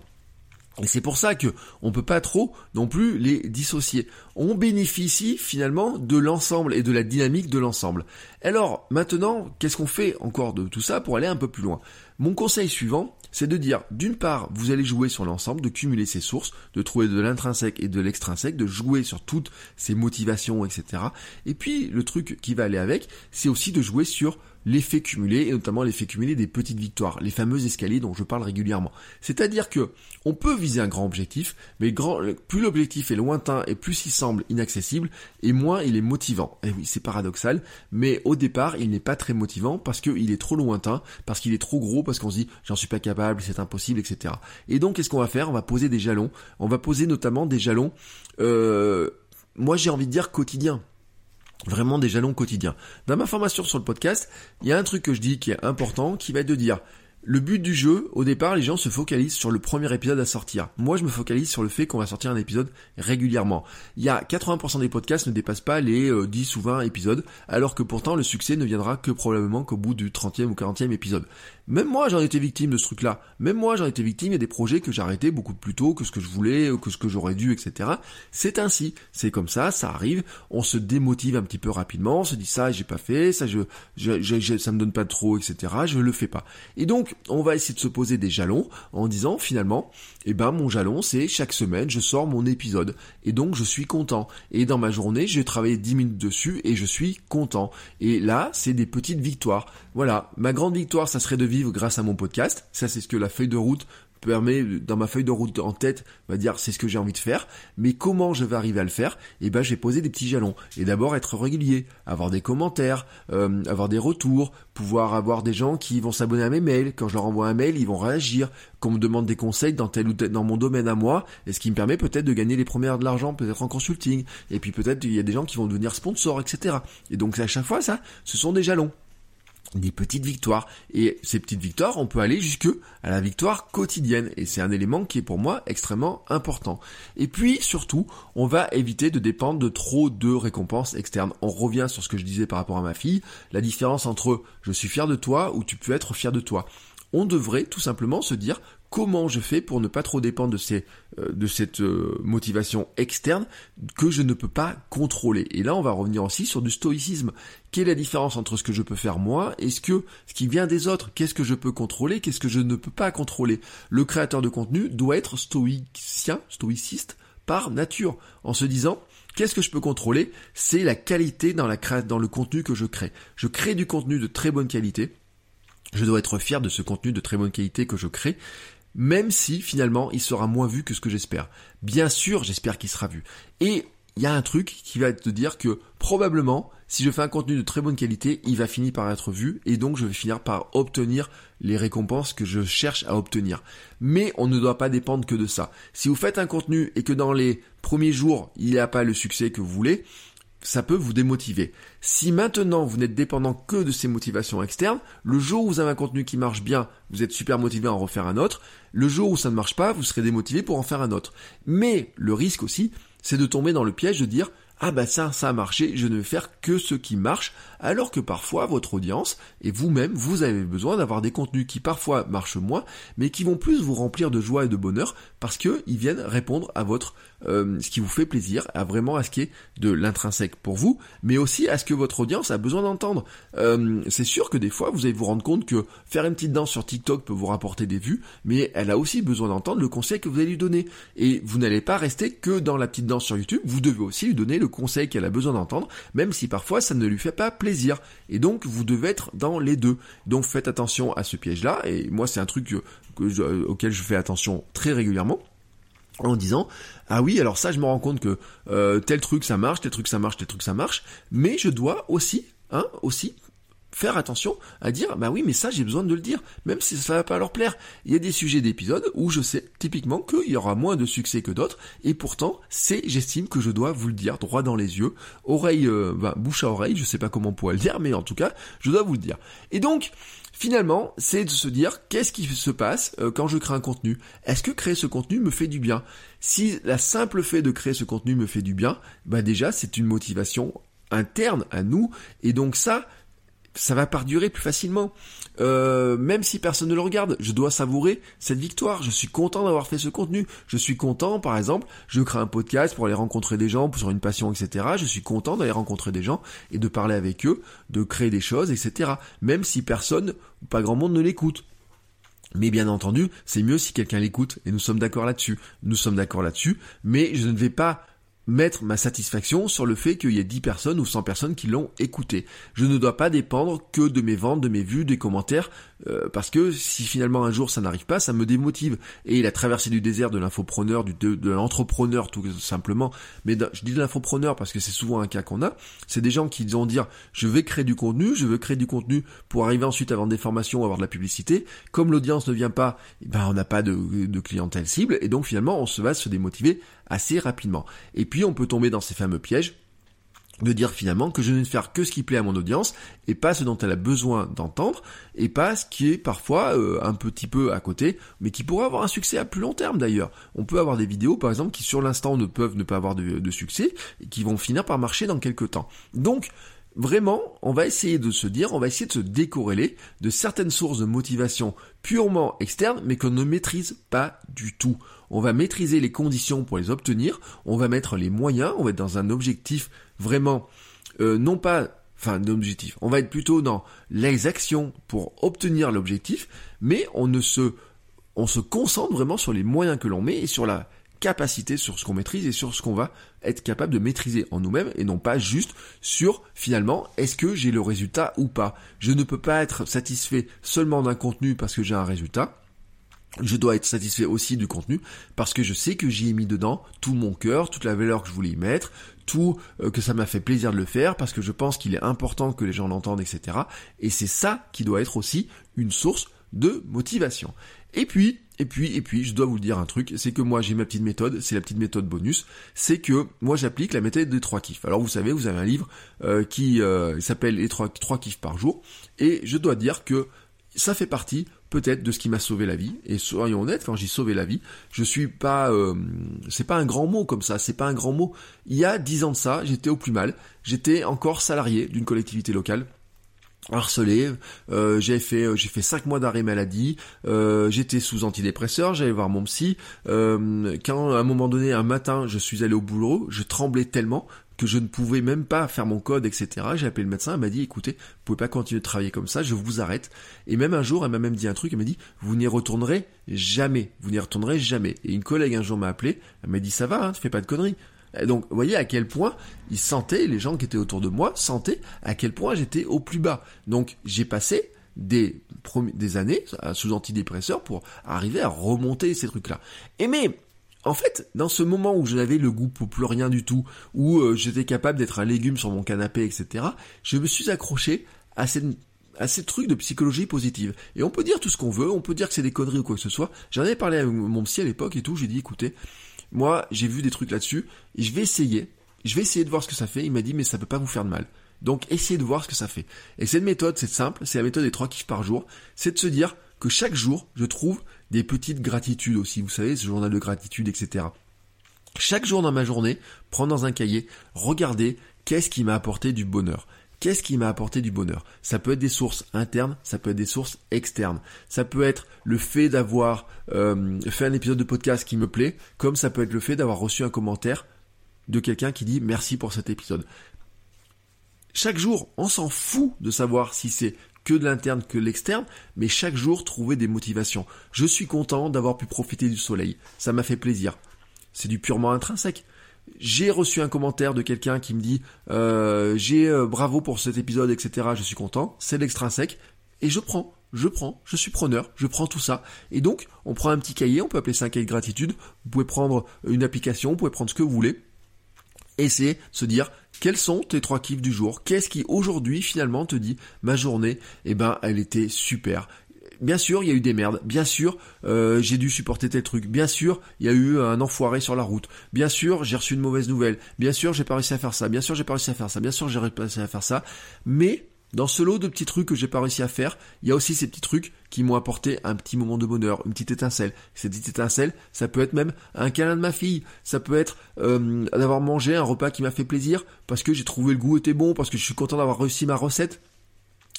Et c'est pour ça que on peut pas trop non plus les dissocier. On bénéficie finalement de l'ensemble et de la dynamique de l'ensemble. Alors maintenant, qu'est-ce qu'on fait encore de tout ça pour aller un peu plus loin? Mon conseil suivant, c'est de dire, d'une part, vous allez jouer sur l'ensemble, de cumuler ces sources, de trouver de l'intrinsèque et de l'extrinsèque, de jouer sur toutes ces motivations, etc. Et puis, le truc qui va aller avec, c'est aussi de jouer sur l'effet cumulé, et notamment l'effet cumulé des petites victoires, les fameux escaliers dont je parle régulièrement. C'est-à-dire que on peut viser un grand objectif, mais plus l'objectif est lointain et plus il semble inaccessible, et moins il est motivant. Et oui, c'est paradoxal, mais au départ, il n'est pas très motivant parce qu'il est trop lointain, parce qu'il est trop gros, parce qu'on se dit j'en suis pas capable, c'est impossible, etc. Et donc, qu'est-ce qu'on va faire? On va poser des jalons. On va poser notamment des jalons, euh, moi j'ai envie de dire quotidiens Vraiment des jalons quotidiens. Dans ma formation sur le podcast, il y a un truc que je dis qui est important, qui va être de dire, le but du jeu, au départ, les gens se focalisent sur le premier épisode à sortir. Moi, je me focalise sur le fait qu'on va sortir un épisode régulièrement. Il y a 80% des podcasts ne dépassent pas les 10 euh, ou 20 épisodes, alors que pourtant le succès ne viendra que probablement qu'au bout du 30e ou 40e épisode. Même moi, j'en étais victime de ce truc-là. Même moi, j'en étais victime. Il y a des projets que j'ai arrêtés beaucoup plus tôt que ce que je voulais, que ce que j'aurais dû, etc. C'est ainsi. C'est comme ça, ça arrive. On se démotive un petit peu rapidement. On se dit ça, j'ai pas fait, ça, je, je, ça me donne pas trop, etc. Je le fais pas. Et donc, on va essayer de se poser des jalons en disant finalement, eh ben, mon jalon, c'est chaque semaine, je sors mon épisode. Et donc, je suis content. Et dans ma journée, j'ai travaillé 10 minutes dessus et je suis content. Et là, c'est des petites victoires. Voilà. Ma grande victoire, ça serait de vivre grâce à mon podcast. Ça, c'est ce que la feuille de route permet, dans ma feuille de route en tête, va dire c'est ce que j'ai envie de faire. Mais comment je vais arriver à le faire? Eh ben, j'ai posé des petits jalons. Et d'abord être régulier, avoir des commentaires, euh, avoir des retours, pouvoir avoir des gens qui vont s'abonner à mes mails. Quand je leur envoie un mail, ils vont réagir. Qu'on me demande des conseils dans tel ou tel, dans mon domaine à moi, et ce qui me permet peut-être de gagner les premières de l'argent, peut-être en consulting. Et puis peut-être il y a des gens qui vont devenir sponsors, etc. Et donc à chaque fois ça, ce sont des jalons des petites victoires. Et ces petites victoires, on peut aller jusque à la victoire quotidienne. Et c'est un élément qui est pour moi extrêmement important. Et puis, surtout, on va éviter de dépendre de trop de récompenses externes. On revient sur ce que je disais par rapport à ma fille. La différence entre je suis fier de toi ou tu peux être fier de toi. On devrait tout simplement se dire comment je fais pour ne pas trop dépendre de, ces, euh, de cette euh, motivation externe que je ne peux pas contrôler. Et là, on va revenir aussi sur du stoïcisme. Quelle est la différence entre ce que je peux faire moi et ce que ce qui vient des autres? Qu'est-ce que je peux contrôler? Qu'est-ce que je ne peux pas contrôler? Le créateur de contenu doit être stoïcien, stoïciste par nature, en se disant Qu'est-ce que je peux contrôler? C'est la qualité dans, la dans le contenu que je crée. Je crée du contenu de très bonne qualité. Je dois être fier de ce contenu de très bonne qualité que je crée même si finalement il sera moins vu que ce que j'espère. Bien sûr, j'espère qu'il sera vu. Et il y a un truc qui va te dire que probablement, si je fais un contenu de très bonne qualité, il va finir par être vu et donc je vais finir par obtenir les récompenses que je cherche à obtenir. Mais on ne doit pas dépendre que de ça. Si vous faites un contenu et que dans les premiers jours, il n'y a pas le succès que vous voulez, ça peut vous démotiver. Si maintenant vous n'êtes dépendant que de ces motivations externes, le jour où vous avez un contenu qui marche bien, vous êtes super motivé à en refaire un autre. Le jour où ça ne marche pas, vous serez démotivé pour en faire un autre. Mais le risque aussi, c'est de tomber dans le piège de dire ah bah ça, ça a marché, je ne vais faire que ce qui marche, alors que parfois votre audience et vous-même, vous avez besoin d'avoir des contenus qui parfois marchent moins, mais qui vont plus vous remplir de joie et de bonheur parce qu'ils viennent répondre à votre euh, ce qui vous fait plaisir, à vraiment à ce qui est de l'intrinsèque pour vous, mais aussi à ce que votre audience a besoin d'entendre. Euh, c'est sûr que des fois, vous allez vous rendre compte que faire une petite danse sur TikTok peut vous rapporter des vues, mais elle a aussi besoin d'entendre le conseil que vous allez lui donner. Et vous n'allez pas rester que dans la petite danse sur YouTube, vous devez aussi lui donner le conseil qu'elle a besoin d'entendre, même si parfois ça ne lui fait pas plaisir. Et donc, vous devez être dans les deux. Donc, faites attention à ce piège-là, et moi, c'est un truc auquel je fais attention très régulièrement en disant ah oui alors ça je me rends compte que euh, tel truc ça marche tel truc ça marche tel truc ça marche mais je dois aussi hein aussi faire attention à dire bah oui mais ça j'ai besoin de le dire même si ça va pas leur plaire. Il y a des sujets d'épisodes où je sais typiquement qu'il y aura moins de succès que d'autres et pourtant c'est j'estime que je dois vous le dire droit dans les yeux oreille euh, bah, bouche à oreille je sais pas comment on pourrait le dire mais en tout cas je dois vous le dire. Et donc Finalement, c'est de se dire qu'est-ce qui se passe euh, quand je crée un contenu? Est-ce que créer ce contenu me fait du bien? Si la simple fait de créer ce contenu me fait du bien, bah déjà c'est une motivation interne à nous et donc ça ça va perdurer plus facilement. Euh, même si personne ne le regarde, je dois savourer cette victoire. Je suis content d'avoir fait ce contenu. Je suis content, par exemple, je crée un podcast pour aller rencontrer des gens sur une passion, etc. Je suis content d'aller rencontrer des gens et de parler avec eux, de créer des choses, etc. Même si personne ou pas grand monde ne l'écoute. Mais bien entendu, c'est mieux si quelqu'un l'écoute, et nous sommes d'accord là-dessus. Nous sommes d'accord là-dessus, mais je ne vais pas mettre ma satisfaction sur le fait qu'il y ait 10 personnes ou 100 personnes qui l'ont écouté. Je ne dois pas dépendre que de mes ventes, de mes vues, des commentaires, euh, parce que si finalement un jour ça n'arrive pas, ça me démotive. Et la traversée du désert de l'infopreneur, de, l'entrepreneur tout simplement, mais je dis de l'infopreneur parce que c'est souvent un cas qu'on a, c'est des gens qui vont dire je vais créer du contenu, je veux créer du contenu pour arriver ensuite à vendre des formations, avoir de la publicité. Comme l'audience ne vient pas, eh ben on n'a pas de, de clientèle cible, et donc finalement on se va se démotiver assez rapidement. Et puis on peut tomber dans ces fameux pièges de dire finalement que je ne vais faire que ce qui plaît à mon audience et pas ce dont elle a besoin d'entendre et pas ce qui est parfois euh, un petit peu à côté mais qui pourrait avoir un succès à plus long terme d'ailleurs. On peut avoir des vidéos par exemple qui sur l'instant ne peuvent ne pas avoir de, de, succès et qui vont finir par marcher dans quelques temps. Donc Vraiment, on va essayer de se dire, on va essayer de se décorréler de certaines sources de motivation purement externes, mais qu'on ne maîtrise pas du tout. On va maîtriser les conditions pour les obtenir, on va mettre les moyens, on va être dans un objectif vraiment, euh, non pas, enfin, objectif, on va être plutôt dans les actions pour obtenir l'objectif, mais on ne se, on se concentre vraiment sur les moyens que l'on met et sur la capacité sur ce qu'on maîtrise et sur ce qu'on va être capable de maîtriser en nous-mêmes et non pas juste sur finalement est-ce que j'ai le résultat ou pas. Je ne peux pas être satisfait seulement d'un contenu parce que j'ai un résultat. Je dois être satisfait aussi du contenu parce que je sais que j'y ai mis dedans tout mon cœur, toute la valeur que je voulais y mettre, tout euh, que ça m'a fait plaisir de le faire parce que je pense qu'il est important que les gens l'entendent, etc. Et c'est ça qui doit être aussi une source de motivation. Et puis, et puis, et puis, je dois vous dire un truc, c'est que moi j'ai ma petite méthode, c'est la petite méthode bonus, c'est que moi j'applique la méthode des trois kiffs. Alors vous savez, vous avez un livre euh, qui euh, s'appelle les trois, trois kiffs par jour, et je dois dire que ça fait partie peut-être de ce qui m'a sauvé la vie. Et soyons honnêtes, quand j'ai sauvé la vie, je suis pas, euh, c'est pas un grand mot comme ça, c'est pas un grand mot. Il y a dix ans de ça, j'étais au plus mal, j'étais encore salarié d'une collectivité locale harcelé, euh, j'ai fait euh, j'ai fait cinq mois d'arrêt maladie, j'étais sous antidépresseur, j'allais voir mon psy. Quand à un moment donné, un matin, je suis allé au boulot, je tremblais tellement que je ne pouvais même pas faire mon code, etc. J'ai appelé le médecin, elle m'a dit, écoutez, vous pouvez pas continuer de travailler comme ça, je vous arrête. Et même un jour, elle m'a même dit un truc, elle m'a dit, vous n'y retournerez jamais, vous n'y retournerez jamais. Et une collègue un jour m'a appelé, elle m'a dit, ça va, hein, tu fais pas de conneries. Donc, vous voyez à quel point ils sentaient, les gens qui étaient autour de moi sentaient à quel point j'étais au plus bas. Donc, j'ai passé des, des années sous antidépresseurs pour arriver à remonter ces trucs-là. Et mais, en fait, dans ce moment où je n'avais le goût pour plus rien du tout, où euh, j'étais capable d'être un légume sur mon canapé, etc., je me suis accroché à cette ces trucs de psychologie positive. Et on peut dire tout ce qu'on veut, on peut dire que c'est des conneries ou quoi que ce soit. J'en avais parlé à mon psy à l'époque et tout, j'ai dit écoutez, moi, j'ai vu des trucs là-dessus, je vais essayer. Je vais essayer de voir ce que ça fait. Il m'a dit, mais ça peut pas vous faire de mal. Donc, essayez de voir ce que ça fait. Et cette méthode, c'est simple, c'est la méthode des trois kiffs par jour. C'est de se dire que chaque jour, je trouve des petites gratitudes aussi. Vous savez, ce journal de gratitude, etc. Chaque jour dans ma journée, prendre dans un cahier, regarder qu'est-ce qui m'a apporté du bonheur. Qu'est-ce qui m'a apporté du bonheur? Ça peut être des sources internes, ça peut être des sources externes. Ça peut être le fait d'avoir euh, fait un épisode de podcast qui me plaît, comme ça peut être le fait d'avoir reçu un commentaire de quelqu'un qui dit merci pour cet épisode. Chaque jour, on s'en fout de savoir si c'est que de l'interne que de l'externe, mais chaque jour trouver des motivations. Je suis content d'avoir pu profiter du soleil. Ça m'a fait plaisir. C'est du purement intrinsèque j'ai reçu un commentaire de quelqu'un qui me dit euh, j'ai euh, bravo pour cet épisode, etc. Je suis content. C'est l'extrinsèque et je prends, je prends, je suis preneur, je prends tout ça. Et donc, on prend un petit cahier, on peut appeler ça un cahier de gratitude. Vous pouvez prendre une application, vous pouvez prendre ce que vous voulez. Et c'est se dire quels sont tes trois kiffs du jour? Qu'est-ce qui aujourd'hui finalement te dit ma journée Eh ben, elle était super? Bien sûr, il y a eu des merdes. Bien sûr, euh, j'ai dû supporter tel truc. Bien sûr, il y a eu un enfoiré sur la route. Bien sûr, j'ai reçu une mauvaise nouvelle. Bien sûr, j'ai pas réussi à faire ça. Bien sûr, j'ai pas réussi à faire ça. Bien sûr, j'ai réussi à faire ça. Mais dans ce lot de petits trucs que j'ai pas réussi à faire, il y a aussi ces petits trucs qui m'ont apporté un petit moment de bonheur, une petite étincelle. Cette petite étincelle, ça peut être même un câlin de ma fille, ça peut être euh, d'avoir mangé un repas qui m'a fait plaisir parce que j'ai trouvé le goût était bon, parce que je suis content d'avoir réussi ma recette.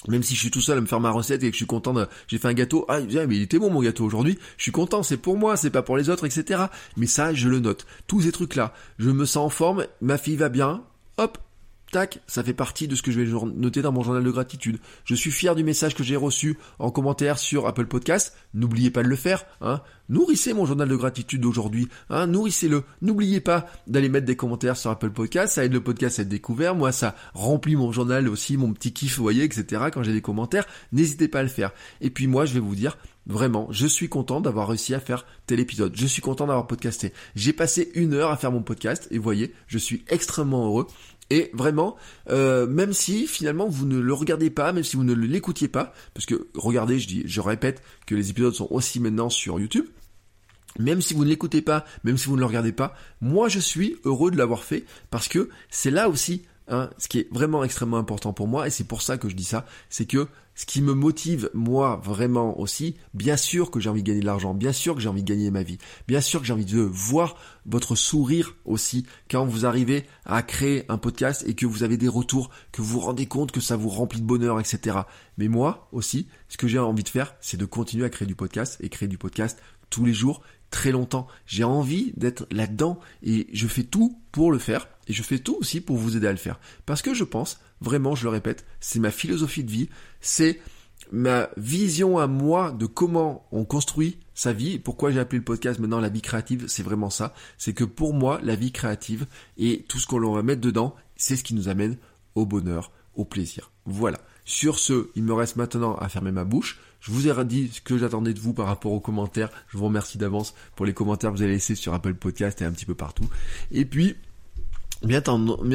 Même si je suis tout seul à me faire ma recette et que je suis content de, j'ai fait un gâteau, ah, mais il était bon mon gâteau. Aujourd'hui, je suis content, c'est pour moi, c'est pas pour les autres, etc. Mais ça, je le note. Tous ces trucs-là, je me sens en forme, ma fille va bien, hop, tac, ça fait partie de ce que je vais noter dans mon journal de gratitude. Je suis fier du message que j'ai reçu en commentaire sur Apple Podcast. N'oubliez pas de le faire, hein. Nourrissez mon journal de gratitude d'aujourd'hui, hein. Nourrissez-le. N'oubliez pas d'aller mettre des commentaires sur Apple Podcast. Ça aide le podcast à être découvert. Moi, ça remplit mon journal aussi, mon petit kiff, vous voyez, etc. Quand j'ai des commentaires, n'hésitez pas à le faire. Et puis moi, je vais vous dire, Vraiment, je suis content d'avoir réussi à faire tel épisode. Je suis content d'avoir podcasté. J'ai passé une heure à faire mon podcast et vous voyez, je suis extrêmement heureux. Et vraiment, euh, même si finalement vous ne le regardez pas, même si vous ne l'écoutiez pas, parce que regardez, je dis, je répète que les épisodes sont aussi maintenant sur YouTube. Même si vous ne l'écoutez pas, même si vous ne le regardez pas, moi je suis heureux de l'avoir fait parce que c'est là aussi hein, ce qui est vraiment extrêmement important pour moi, et c'est pour ça que je dis ça, c'est que ce qui me motive, moi, vraiment aussi, bien sûr que j'ai envie de gagner de l'argent, bien sûr que j'ai envie de gagner ma vie, bien sûr que j'ai envie de voir votre sourire aussi quand vous arrivez à créer un podcast et que vous avez des retours, que vous vous rendez compte que ça vous remplit de bonheur, etc. Mais moi aussi, ce que j'ai envie de faire, c'est de continuer à créer du podcast et créer du podcast tous les jours, très longtemps. J'ai envie d'être là-dedans et je fais tout pour le faire et je fais tout aussi pour vous aider à le faire. Parce que je pense, vraiment, je le répète, c'est ma philosophie de vie, c'est ma vision à moi de comment on construit sa vie. Pourquoi j'ai appelé le podcast maintenant la vie créative, c'est vraiment ça. C'est que pour moi, la vie créative et tout ce qu'on va mettre dedans, c'est ce qui nous amène au bonheur, au plaisir. Voilà. Sur ce, il me reste maintenant à fermer ma bouche. Je vous ai dit ce que j'attendais de vous par rapport aux commentaires. Je vous remercie d'avance pour les commentaires que vous avez laissés sur Apple Podcast et un petit peu partout. Et puis, Bien,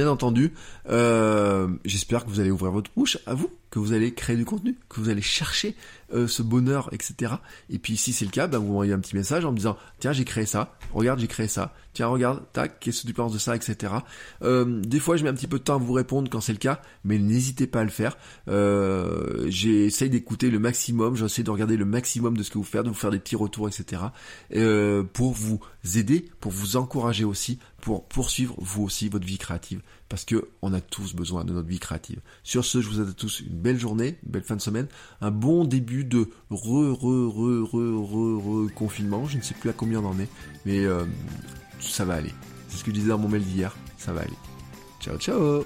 entendu, euh, j'espère que vous allez ouvrir votre bouche à vous, que vous allez créer du contenu, que vous allez chercher euh, ce bonheur, etc. Et puis si c'est le cas, ben, vous m'envoyez un petit message en me disant tiens j'ai créé ça, regarde j'ai créé ça, tiens regarde, tac, qu'est-ce que tu penses de ça, etc. Euh, des fois je mets un petit peu de temps à vous répondre quand c'est le cas, mais n'hésitez pas à le faire. J'essaye d'écouter le maximum, j'essaie de regarder le maximum de ce que vous faites, de vous faire des petits retours, etc. Pour vous aider, pour vous encourager aussi, pour poursuivre vous aussi votre vie créative, parce que on a tous besoin de notre vie créative. Sur ce, je vous souhaite à tous une belle journée, une belle fin de semaine, un bon début de re, re, re, re, re, re confinement. Je ne sais plus à combien on en est, mais euh, ça va aller. C'est ce que je disais dans mon mail d'hier, ça va aller. Ciao, ciao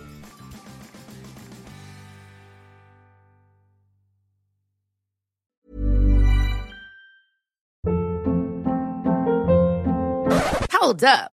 Hold up.